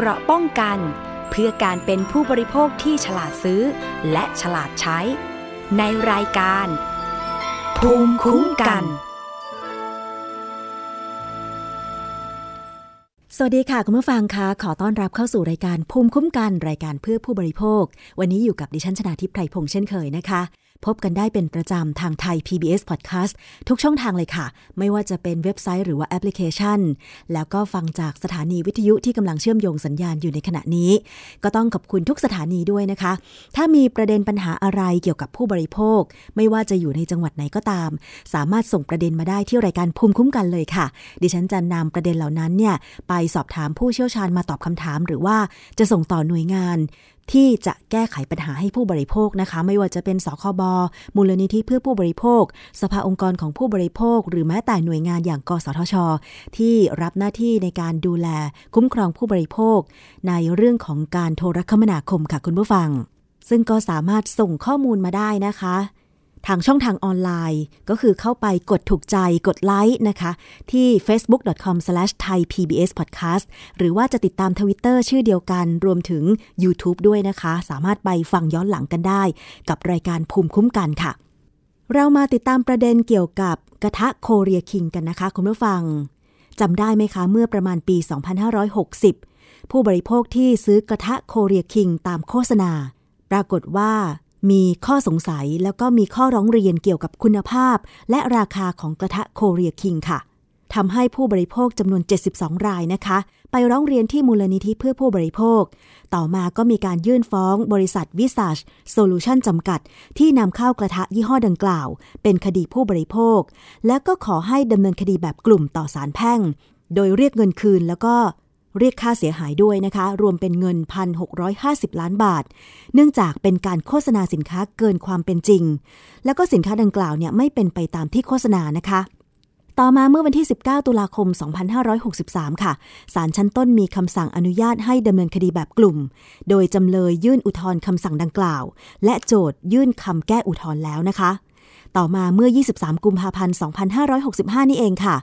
เกราะป้องกัน เพื่อการเป็นผู้บริโภคที่ฉลาดซื้อ และฉลาดใช้ ในรายการ ภูมิคุ้มกัน สวัสดีค่ะ คุณผู้ฟังคะขอต้อนรับเข้าสู่รายการภูมิคุ้มกัน รายการเพื่อผู้บริโภค วันนี้อยู่กับดิฉันชนาทิพไพรพงษ์เช่นเคยนะคะ พบกันได้เป็นประจำทางไทย PBS Podcast ทุกช่องทางเลยค่ะ ไม่ว่าจะเป็นเว็บไซต์หรือว่าแอปพลิเคชัน แล้วก็ฟังจากสถานีวิทยุที่กำลังเชื่อมโยงสัญญาณอยู่ในขณะนี้ ก็ต้องขอบคุณทุกสถานีด้วยนะคะ ถ้ามีประเด็นปัญหาอะไรเกี่ยวกับผู้บริโภค ไม่ว่าจะอยู่ในจังหวัดไหนก็ตาม สามารถส่งประเด็นมาได้ที่รายการภูมิคุ้มกันเลยค่ะ ดิฉันจะนำประเด็นเหล่านั้นเนี่ยไปสอบถามผู้เชี่ยวชาญมาตอบคำถาม หรือว่าจะส่งต่อหน่วยงาน ที่จะแก้ไขปัญหาให้ผู้บริโภคนะคะ ไม่ว่าจะเป็นสคบมูลนิธิเพื่อผู้บริโภค สภาองค์กรของผู้บริโภค หรือแม้แต่หน่วยงานอย่างกสทช ที่รับหน้าที่ในการดูแลคุ้มครองผู้บริโภค ในเรื่องของการโทรคมนาคมค่ะคุณผู้ฟัง ซึ่งก็สามารถส่งข้อมูลมาได้นะคะ ทางช่องทางออนไลน์ ก็คือเข้าไปกดถูกใจกดไลค์นะคะ ที่ facebook.com/thaipbspodcast หรือว่าจะติดตามทวิตเตอร์ชื่อเดียวกันรวมถึง YouTube ด้วยนะคะ สามารถไปฟังย้อนหลังกันได้ กับรายการภูมิคุ้มกันค่ะ เรามาติดตามประเด็นเกี่ยวกับกระทะโคเรียคิงกันนะคะ คุณผู้ฟังจำได้ไหมคะ เมื่อประมาณปี 2560 ผู้บริโภคที่ซื้อกระทะโคเรียคิงตามโฆษณา ปรากฏว่า มีข้อสงสัยแล้วก็มีข้อร้องเรียนเกี่ยวกับคุณภาพ และราคาของกระทะโคเรียคิงค่ะทำให้ผู้บริโภคจำนวน 72 รายนะคะ ไปร้องเรียนที่มูลนิธิเพื่อผู้บริโภค ต่อมาก็มีการยื่นฟ้องบริษัทวิสัชโซลูชันจำกัด ที่นำเข้ากระทะยี่ห้อดังกล่าว เป็นคดีผู้บริโภค และก็ขอให้ดำเนินคดีแบบกลุ่มต่อสารแพ่ง โดยเรียกเงินคืนแล้วก็ เรียกค่าเสียหายด้วยนะคะ รวมเป็นเงิน 1,650 ล้านบาท เนื่องจากเป็นการโฆษณาสินค้าเกินความเป็นจริง แล้วก็สินค้าดังกล่าวเนี่ยไม่เป็นไปตามที่โฆษณานะคะต่อมาเมื่อวันที่ 19 ตุลาคม 2563 ค่ะ ศาลชั้นต้นมีคำสั่งอนุญาตให้ดำเนินคดีแบบกลุ่ม โดยจำเลยยื่นอุทธรณ์คำสั่งดังกล่าว และโจทยื่นคำแก้อุทธรณ์แล้วนะคะ ต่อมาเมื่อ 23 กุมภาพันธ์ 2565 นี่เองค่ะ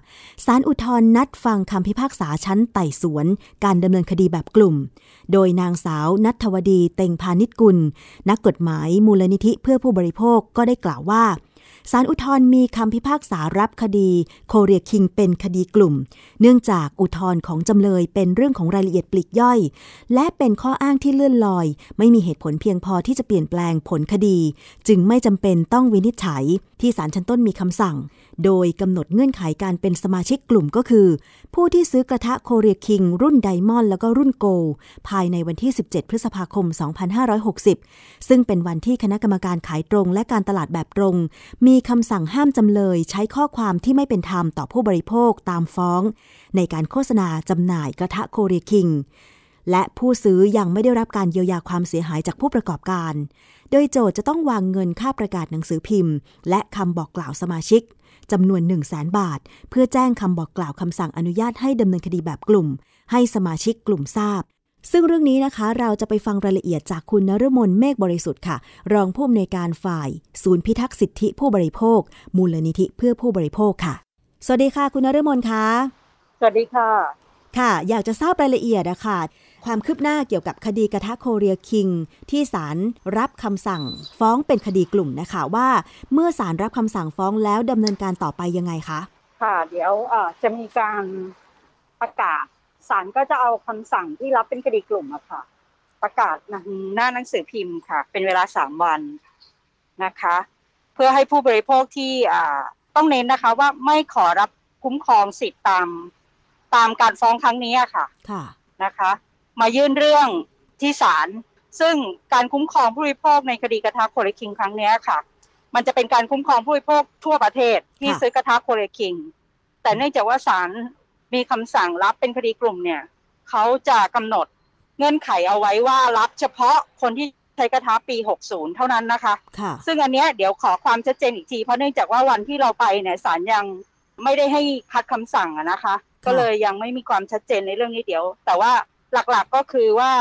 ศาลอุทธรณ์นัดฟังคำพิพากษาชั้นไต่สวน การดำเนินคดีแบบกลุ่ม โดยนางสาวนัทวดีเต็งพาณิชกุล นักกฎหมายมูลนิธิเพื่อผู้บริโภคก็ได้กล่าวว่า ศาลอุทธรณ์มีคำพิพากษารับคดีโคเรียคิงเป็นคดีกลุ่ม เนื่องจากอุทธรณ์ของจำเลยเป็นเรื่องของรายละเอียดปลีกย่อย และเป็นข้ออ้างที่เลื่อนลอย ไม่มีเหตุผลเพียงพอที่จะเปลี่ยนแปลงผลคดี จึงไม่จำเป็นต้องวินิจฉัย ที่ศาลชั้นต้นมีคำสั่ง โดยกำหนดเงื่อนไขการเป็นสมาชิกกลุ่มก็คือ ผู้ที่ซื้อกระทะโคเรียคิง รุ่นไดมอนด์แล้วก็รุ่นโกภายในวันที่ 17 พฤษภาคม 2560 ซึ่งเป็นวันที่คณะกรรมการขายตรงและการตลาดแบบตรง มีคำสั่งห้ามจำเลยใช้ข้อความที่ไม่เป็นธรรมต่อผู้บริโภคตามฟ้อง ในการโฆษณาจำหน่ายกระทะโคเรียคิงและผู้ซื้อยังไม่ได้รับการเยียวยาความเสียหายจากผู้ประกอบการ โดยโจทจะต้องวางเงินค่าประกาศหนังสือพิมพ์ และคำบอกกล่าวสมาชิก จำนวน 1 0 0 0 0แบาท เพื่อแจ้งคำบอกกล่าวคำสั่งอนุญาตให้ดำเนินคดีแบบกลุ่ม ให้สมาชิกกลุ่มทราบ ซึ่งเรื่องนี้นะคะเราจะไปฟังรายละเอียดจากคุณนฤมลเมฆบริสุทธิ์ค่ะ รองผู้อำนวยการฝ่าย ศูนย์พิทักษ์สิทธิผู้บริโภค มูลนิธิเพื่อผู้บริโภคค่ะ สวัสดีค่ะ คุณนฤมลคะสวัสดีค่ะ ค่ะ อยากจะทราบรายละเอียดอะค่ะ ความคืบหน้าเกี่ยวกับคดีกระทะโคเรียคิง ที่ศาลรับคำสั่งฟ้องเป็นคดีกลุ่มนะคะว่าเมื่อศาลรับคำสั่งฟ้องแล้วดำเนินการต่อไปยังไงคะค่ะเดี๋ยวจะมีการประกาศศาลก็จะเอาคำสั่งที่รับเป็นคดีกลุ่มอะค่ะ ประกาศหน้าหนังสือพิมพ์ค่ะ เป็นเวลาสามวันนะคะ เพื่อให้ผู้บริโภคที่อ่าต้องเน้นนะคะ ว่าไม่ขอรับคุ้มครองสิทธิ์ตามตามการฟ้องครั้งนี้ค่ะ ค่ะนะคะ มายื่นเรื่องที่ศาลซึ่งการคุ้มครองผู้บริโภคในคดีกระทะโคเรคิงครั้งนี้ค่ะ มันจะเป็นการคุ้มครองผู้บริโภคทั่วประเทศที่ซื้อกระทะโคเรคิง แต่เนื่องจากว่าศาลมีคำสั่งรับเป็นคดีกลุ่มเนี่ยเขาจะกำหนดเงื่อนไขเอาไว้ว่ารับเฉพาะคนที่ใช้กระทะปี 60 เท่านั้นนะคะค่ะซึ่งอันเนี้ยเดี๋ยวขอความชัดเจนอีกที เพราะเนื่องจากว่าวันที่เราไปเนี่ยศาลยังไม่ได้ให้คัดคำสั่งนะคะ ก็เลยยังไม่มีความชัดเจนในเรื่องนี้เดี๋ยว แต่ว่า หลักๆก็คือว่า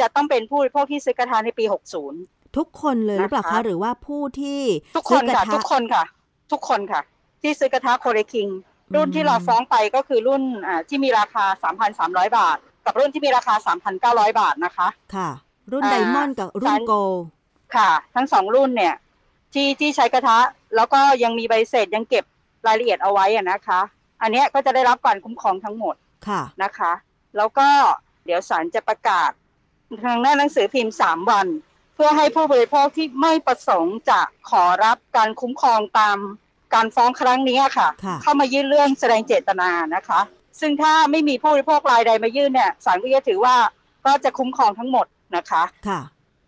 จะต้องเป็นผู้บริโภคที่ซื้อกระทะในปี 60 ทุกคนเลยหรือเปล่าคะหรือว่าผู้ที่ทุกคนค่ะทุกคนค่ะ ทุกคนค่ะ ที่ซื้อกระทะโคเรคิง รุ่นที่เราฟ้องไปก็คือรุ่นที่มีราคา 3,300 บาท กับรุ่นที่มีราคา 3,900 บาทนะคะ ค่ะ รุ่นไดมอนด์กับรุ่นโกลค่ะ ทั้งสองรุ่นเนี่ยที่ที่ใช้กระทะแล้วก็ยังมีใบเสร็จยังเก็บรายละเอียดเอาไว้อะนะคะ อันเนี้ยก็จะได้รับการคุ้มครองทั้งหมดค่ะนะคะ แล้วก็ เดี๋ยวศาลจะประกาศทางหน้าหนังสือพิมพ์สามวัน เพื่อให้ผู้บริโภคที่ไม่ประสงค์จะขอรับการคุ้มครองตามการฟ้องครั้งนี้ค่ะค่ะ เข้ามายื่นเรื่องแสดงเจตนานะคะ ซึ่งถ้าไม่มีผู้บริโภครายใดมายื่นเนี่ยศาลก็จะถือว่าก็จะคุ้มครองทั้งหมดนะคะค่ะ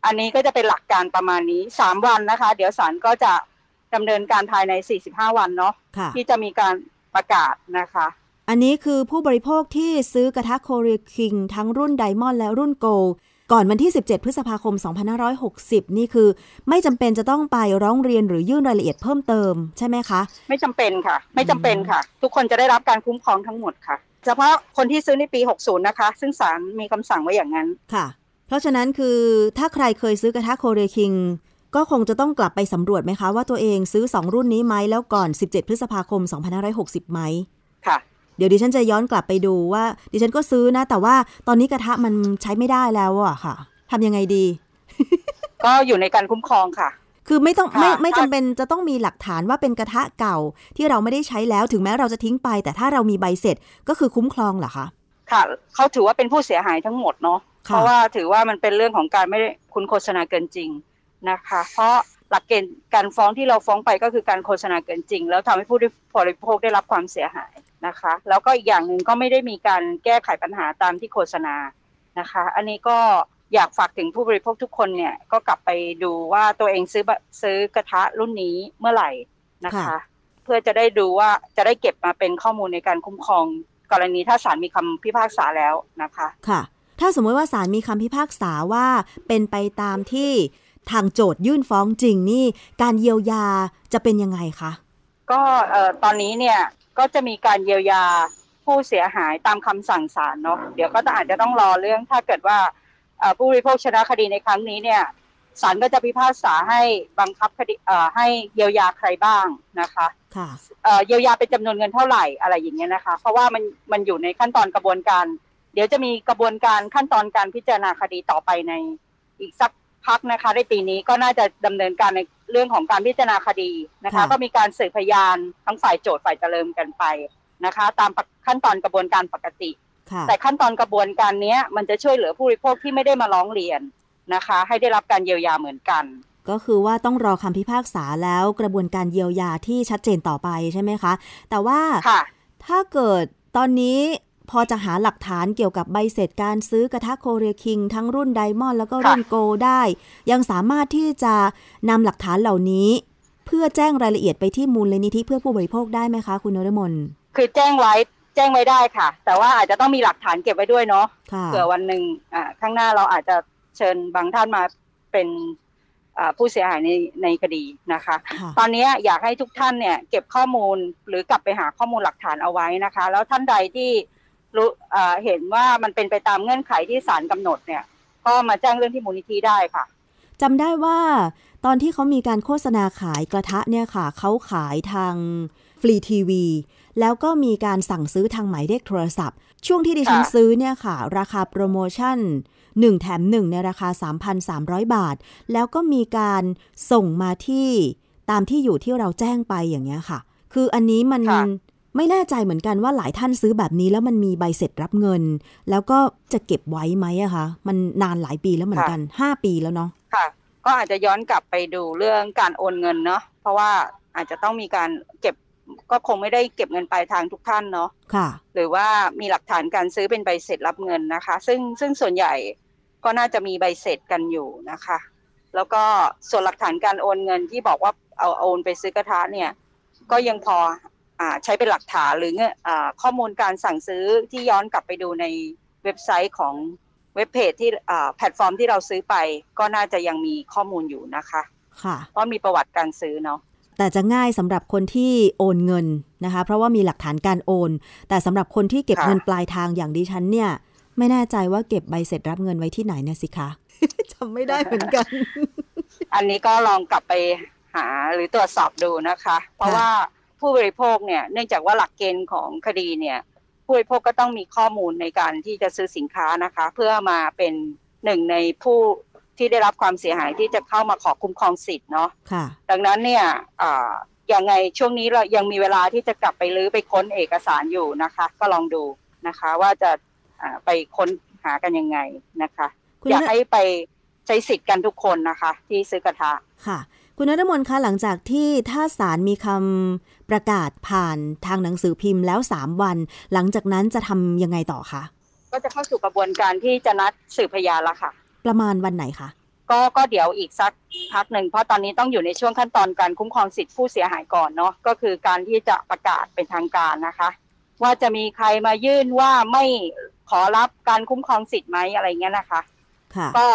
อันนี้ก็จะเป็นหลักการประมาณนี้3วันนะคะ เดี๋ยวศาลก็จะดำเนินการภายใน 45 วันเนาะค่ะที่จะมีการประกาศนะคะ อันนี้คือผู้บริโภคที่ซื้อกระทะโคเรียคิงทั้งรุ่นไดมอนด์และรุ่นโกลก่อนวันที่ 17 พฤษภาคม 2560 นี่คือ ไม่จำเป็นจะต้องไปร้องเรียนหรือยื่นรายละเอียดเพิ่มเติมใช่ไหมคะ ไม่จำเป็นค่ะ ไม่จำเป็นค่ะ ทุกคนจะได้รับการคุ้มครองทั้งหมดค่ะเฉพาะคนที่ซื้อในปี 60 นะคะ ซึ่งศาลมีคำสั่งไว้อย่างนั้นค่ะ เพราะฉะนั้นคือถ้าใครเคยซื้อกระทะโคเรียคิงก็คงจะต้องกลับไปสำรวจไหมคะว่าตัวเองซื้อ 2 รุ่นนี้ไหมแล้วก่อน 17 พฤษภาคม 2560 ไหมค่ะ เดี๋ยวดิฉันจะย้อนกลับไปดูว่า ดิฉันก็ซื้อนะ แต่ว่าตอนนี้กระทะมันใช้ไม่ได้แล้วอะค่ะทำยังไงดี ก็อยู่ในการคุ้มครองค่ะ คือไม่ต้องค่ะไม่ไม่ถ้าจำเป็นจะต้องมีหลักฐานว่าเป็นกระทะเก่าที่เราไม่ได้ใช้แล้วถึงแม้เราจะทิ้งไป แต่ถ้าเรามีใบเสร็จก็คือคุ้มครองเหรอคะค่ะเขาถือว่าเป็นผู้เสียหายทั้งหมดเนาะค่ะเพราะว่าถือว่ามันเป็นเรื่องของการไม่ได้คุณโฆษณาเกินจริงนะคะ เพราะหลักเกณฑ์การฟ้องที่เราฟ้องไปก็คือการโฆษณาเกินจริง แล้วทำให้ผู้บริโภคได้รับความเสียหาย นะคะ แล้วก็อีกอย่างหนึ่งก็ไม่ได้มีการแก้ไขปัญหาตามที่โฆษณานะคะ อันนี้ก็อยากฝากถึงผู้บริโภคทุกคนเนี่ยก็กลับไปดูว่าตัวเองซื้อบะซื้อกระทะรุ่นนี้เมื่อไหร่นะคะค่ะเพื่อจะได้ดูว่าจะได้เก็บมาเป็นข้อมูลในการคุ้มครอง กรณีถ้าศาลมีคำพิพากษาแล้วนะคะค่ะ ถ้าสมมติว่าศาลมีคำพิพากษาว่าเป็นไปตามที่ทางโจทยื่นฟ้องจริงนี่ การเยียวยาจะเป็นยังไงคะ ก็เอ่อตอนนี้เนี่ยก็จะมีการเยียวยาผู้เสียหายตามคำสั่งศาลเนาะเดี๋ยวก็อาจจะต้องรอเรื่องถ้าเกิดว่าเอ่อผู้บริโภคชนะคดีในครั้งนี้เนี่ยศาลก็จะพิพากษาให้บังคับคดีเอ่อให้เยียวยาใครบ้างนะคะค่ะเอ่อเยียวยาเป็นจำนวนเงินเท่าไหร่อะไรอย่างเงี้ยนะคะ เพราะว่ามันมันอยู่ในขั้นตอนกระบวนการ เดี๋ยวจะมีกระบวนการขั้นตอนการพิจารณาคดีต่อไปในอีกสักพักนะคะในปีนี้ก็น่าจะดำเนินการใน เรื่องของการพิจารณาคดีนะคะค่ะก็มีการสืบพยานทั้งฝ่ายโจทย์ฝ่ายเจริญกันไปนะคะ ตามขั้นตอนกระบวนการปกติค่ะแต่ขั้นตอนกระบวนการเนี้ยมันจะช่วยเหลือผู้บริโภคที่ไม่ได้มาร้องเรียนนะคะ ให้ได้รับการเยียวยาเหมือนกัน ก็คือว่าต้องรอคำพิพากษาแล้วกระบวนการเยียวยาที่ชัดเจนต่อไปใช่ไหมคะ แต่ว่าค่ะถ้าเกิดตอนนี้ พอจะหาหลักฐานเกี่ยวกับใบเสร็จการซื้อกระทะโคเรียคิง ทั้งรุ่นไดมอนด์แล้วก็รุ่นโกลได้ ยังสามารถที่จะนำหลักฐานเหล่านี้ เพื่อแจ้งรายละเอียดไปที่มูลนิธิเพื่อผู้บริโภคได้ไหมคะ คุณนรมนคือแจ้งไว้แจ้งไว้ได้ค่ะ แต่ว่าอาจจะต้องมีหลักฐานเก็บไว้ด้วยเนาะค่ะเผื่อวันหนึ่งอ่าข้างหน้าเราอาจจะเชิญบางท่านมาเป็นอ่าผู้เสียหายในในคดีนะคะค่ะตอนนี้อยากให้ทุกท่านเนี่ยเก็บข้อมูลหรือกลับไปหาข้อมูลหลักฐานเอาไว้นะคะ แล้วท่านใดที่ รู้อ่าเห็นว่ามันเป็นไปตามเงื่อนไขที่ศาลกำหนดเนี่ย ก็มาแจ้งเรื่องที่มูลนิธิได้ค่ะจำได้ว่าตอนที่เขามีการโฆษณาขายกระทะเนี่ยค่ะ เขาขายทางฟรีทีวี แล้วก็มีการสั่งซื้อทางหมายเลขโทรศัพท์ ช่วงที่ดิฉันค่ะซื้อเนี่ยค่ะ ราคาโปรโมชั่น 1 แถม 1 ในราคา 3,300 บาท แล้วก็มีการส่งมาที่ตามที่อยู่ที่เราแจ้งไปอย่างเงี้ยค่ะ คืออันนี้มันค่ะ ไม่แน่ใจเหมือนกันว่าหลายท่านซื้อแบบนี้แล้วมันมีใบเสร็จรับเงิน แล้วก็จะเก็บไว้ไหมอะคะมันนานหลายปีแล้วเหมือนกัน5ปีแล้วเนาะค่ะ ก็อาจจะย้อนกลับไปดูเรื่องการโอนเงินเนาะเพราะว่าอาจจะต้องมีการเก็บก็คงไม่ได้เก็บเงินปลายทางทุกท่านเนาะค่ะ หรือว่ามีหลักฐานการซื้อเป็นใบเสร็จรับเงินนะคะ ซึ่งซึ่งส่วนใหญ่ก็น่าจะมีใบเสร็จกันอยู่นะคะ แล้วก็ส่วนหลักฐานการโอนเงินที่บอกว่าเอาเอาโอนไปซื้อกระทะเนี่ย ก็ยังพออา ใช้เป็นหลักฐานหรือเงื่อนอาข้อมูลการสั่งซื้อที่ย้อนกลับไปดูในเว็บไซต์ของเว็บเพจที่อ่าแพลตฟอร์มที่เราซื้อไป ก็น่าจะยังมีข้อมูลอยู่นะคะค่ะเพราะมีประวัติการซื้อเนาะแต่จะง่ายสำหรับคนที่โอนเงินนะคะ เพราะว่ามีหลักฐานการโอน แต่สำหรับคนที่เก็บค่ะเงินปลายทางอย่างดิฉันเนี่ย ไม่แน่ใจว่าเก็บใบเสร็จรับเงินไว้ที่ไหนเนี่ยสิคะจำไม่ได้เหมือนกัน อันนี้ก็ลองกลับไปหาหรือตรวจสอบดูนะคะ เพราะว่า ผู้บริโภคเนี่ยเนื่องจากว่าหลักเกณฑ์ของคดีเนี่ยผู้บริโภคก็ต้องมีข้อมูลในการที่จะซื้อสินค้านะคะ เพื่อมาเป็นหนึ่งในผู้ที่ได้รับความเสียหายที่จะเข้ามาขอคุ้มครองสิทธิ์เนาะค่ะดังนั้นเนี่ยยังไงช่วงนี้เรายังมีเวลาที่จะกลับไปรื้อไปค้นเอกสารอยู่นะคะ ก็ลองดูนะคะว่าจะไปค้นหากันยังไงนะคะ อยากให้ไปใช้สิทธิ์กันทุกคนนะคะ ที่ซื้อกระทะค่ะ คุณนรมนคะหลังจากที่ถ้าศาลมีคำ ประกาศผ่านทางหนังสือพิมพ์แล้วสามวัน หลังจากนั้นจะทำยังไงต่อคะก็จะเข้าสู่กระบวนการที่จะนัดสืบพยานละค่ะ ประมาณวันไหนคะก็ก็เดี๋ยวอีกสักพักหนึ่งเพราะตอนนี้ต้องอยู่ในช่วงขั้นตอนการคุ้มครองสิทธิผู้เสียหายก่อนเนาะก็คือการที่จะประกาศเป็นทางการนะคะ ว่าจะมีใครมายื่นว่าไม่ขอรับการคุ้มครองสิทธิ์ไหมอะไรเงี้ยนะคะ ก็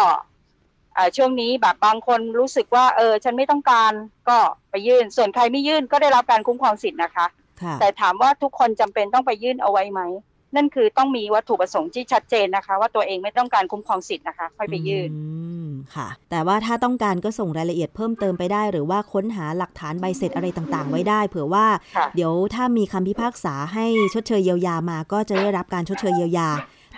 ช่วงนี้แบบบางคนรู้สึกว่าเออฉันไม่ต้องการก็ไปยื่น ส่วนใครไม่ยื่นก็ได้รับการคุ้มครองสิทธิ์นะคะ แต่ถามว่าทุกคนจำเป็นต้องไปยื่นเอาไว้ไหม นั่นคือต้องมีวัตถุประสงค์ที่ชัดเจนนะคะ ว่าตัวเองไม่ต้องการคุ้มครองสิทธิ์นะคะ ค่อยไปยื่นค่ะ แต่ว่าถ้าต้องการก็ส่งรายละเอียดเพิ่มเติมไปได้ หรือว่าค้นหาหลักฐานใบเสร็จอะไรต่างๆ ไว้ได้ เผื่อว่า เดี๋ยวถ้ามีคำพิพากษาให้ชดเชยเยียวยามา ก็จะได้รับการชดเชยเยียวยา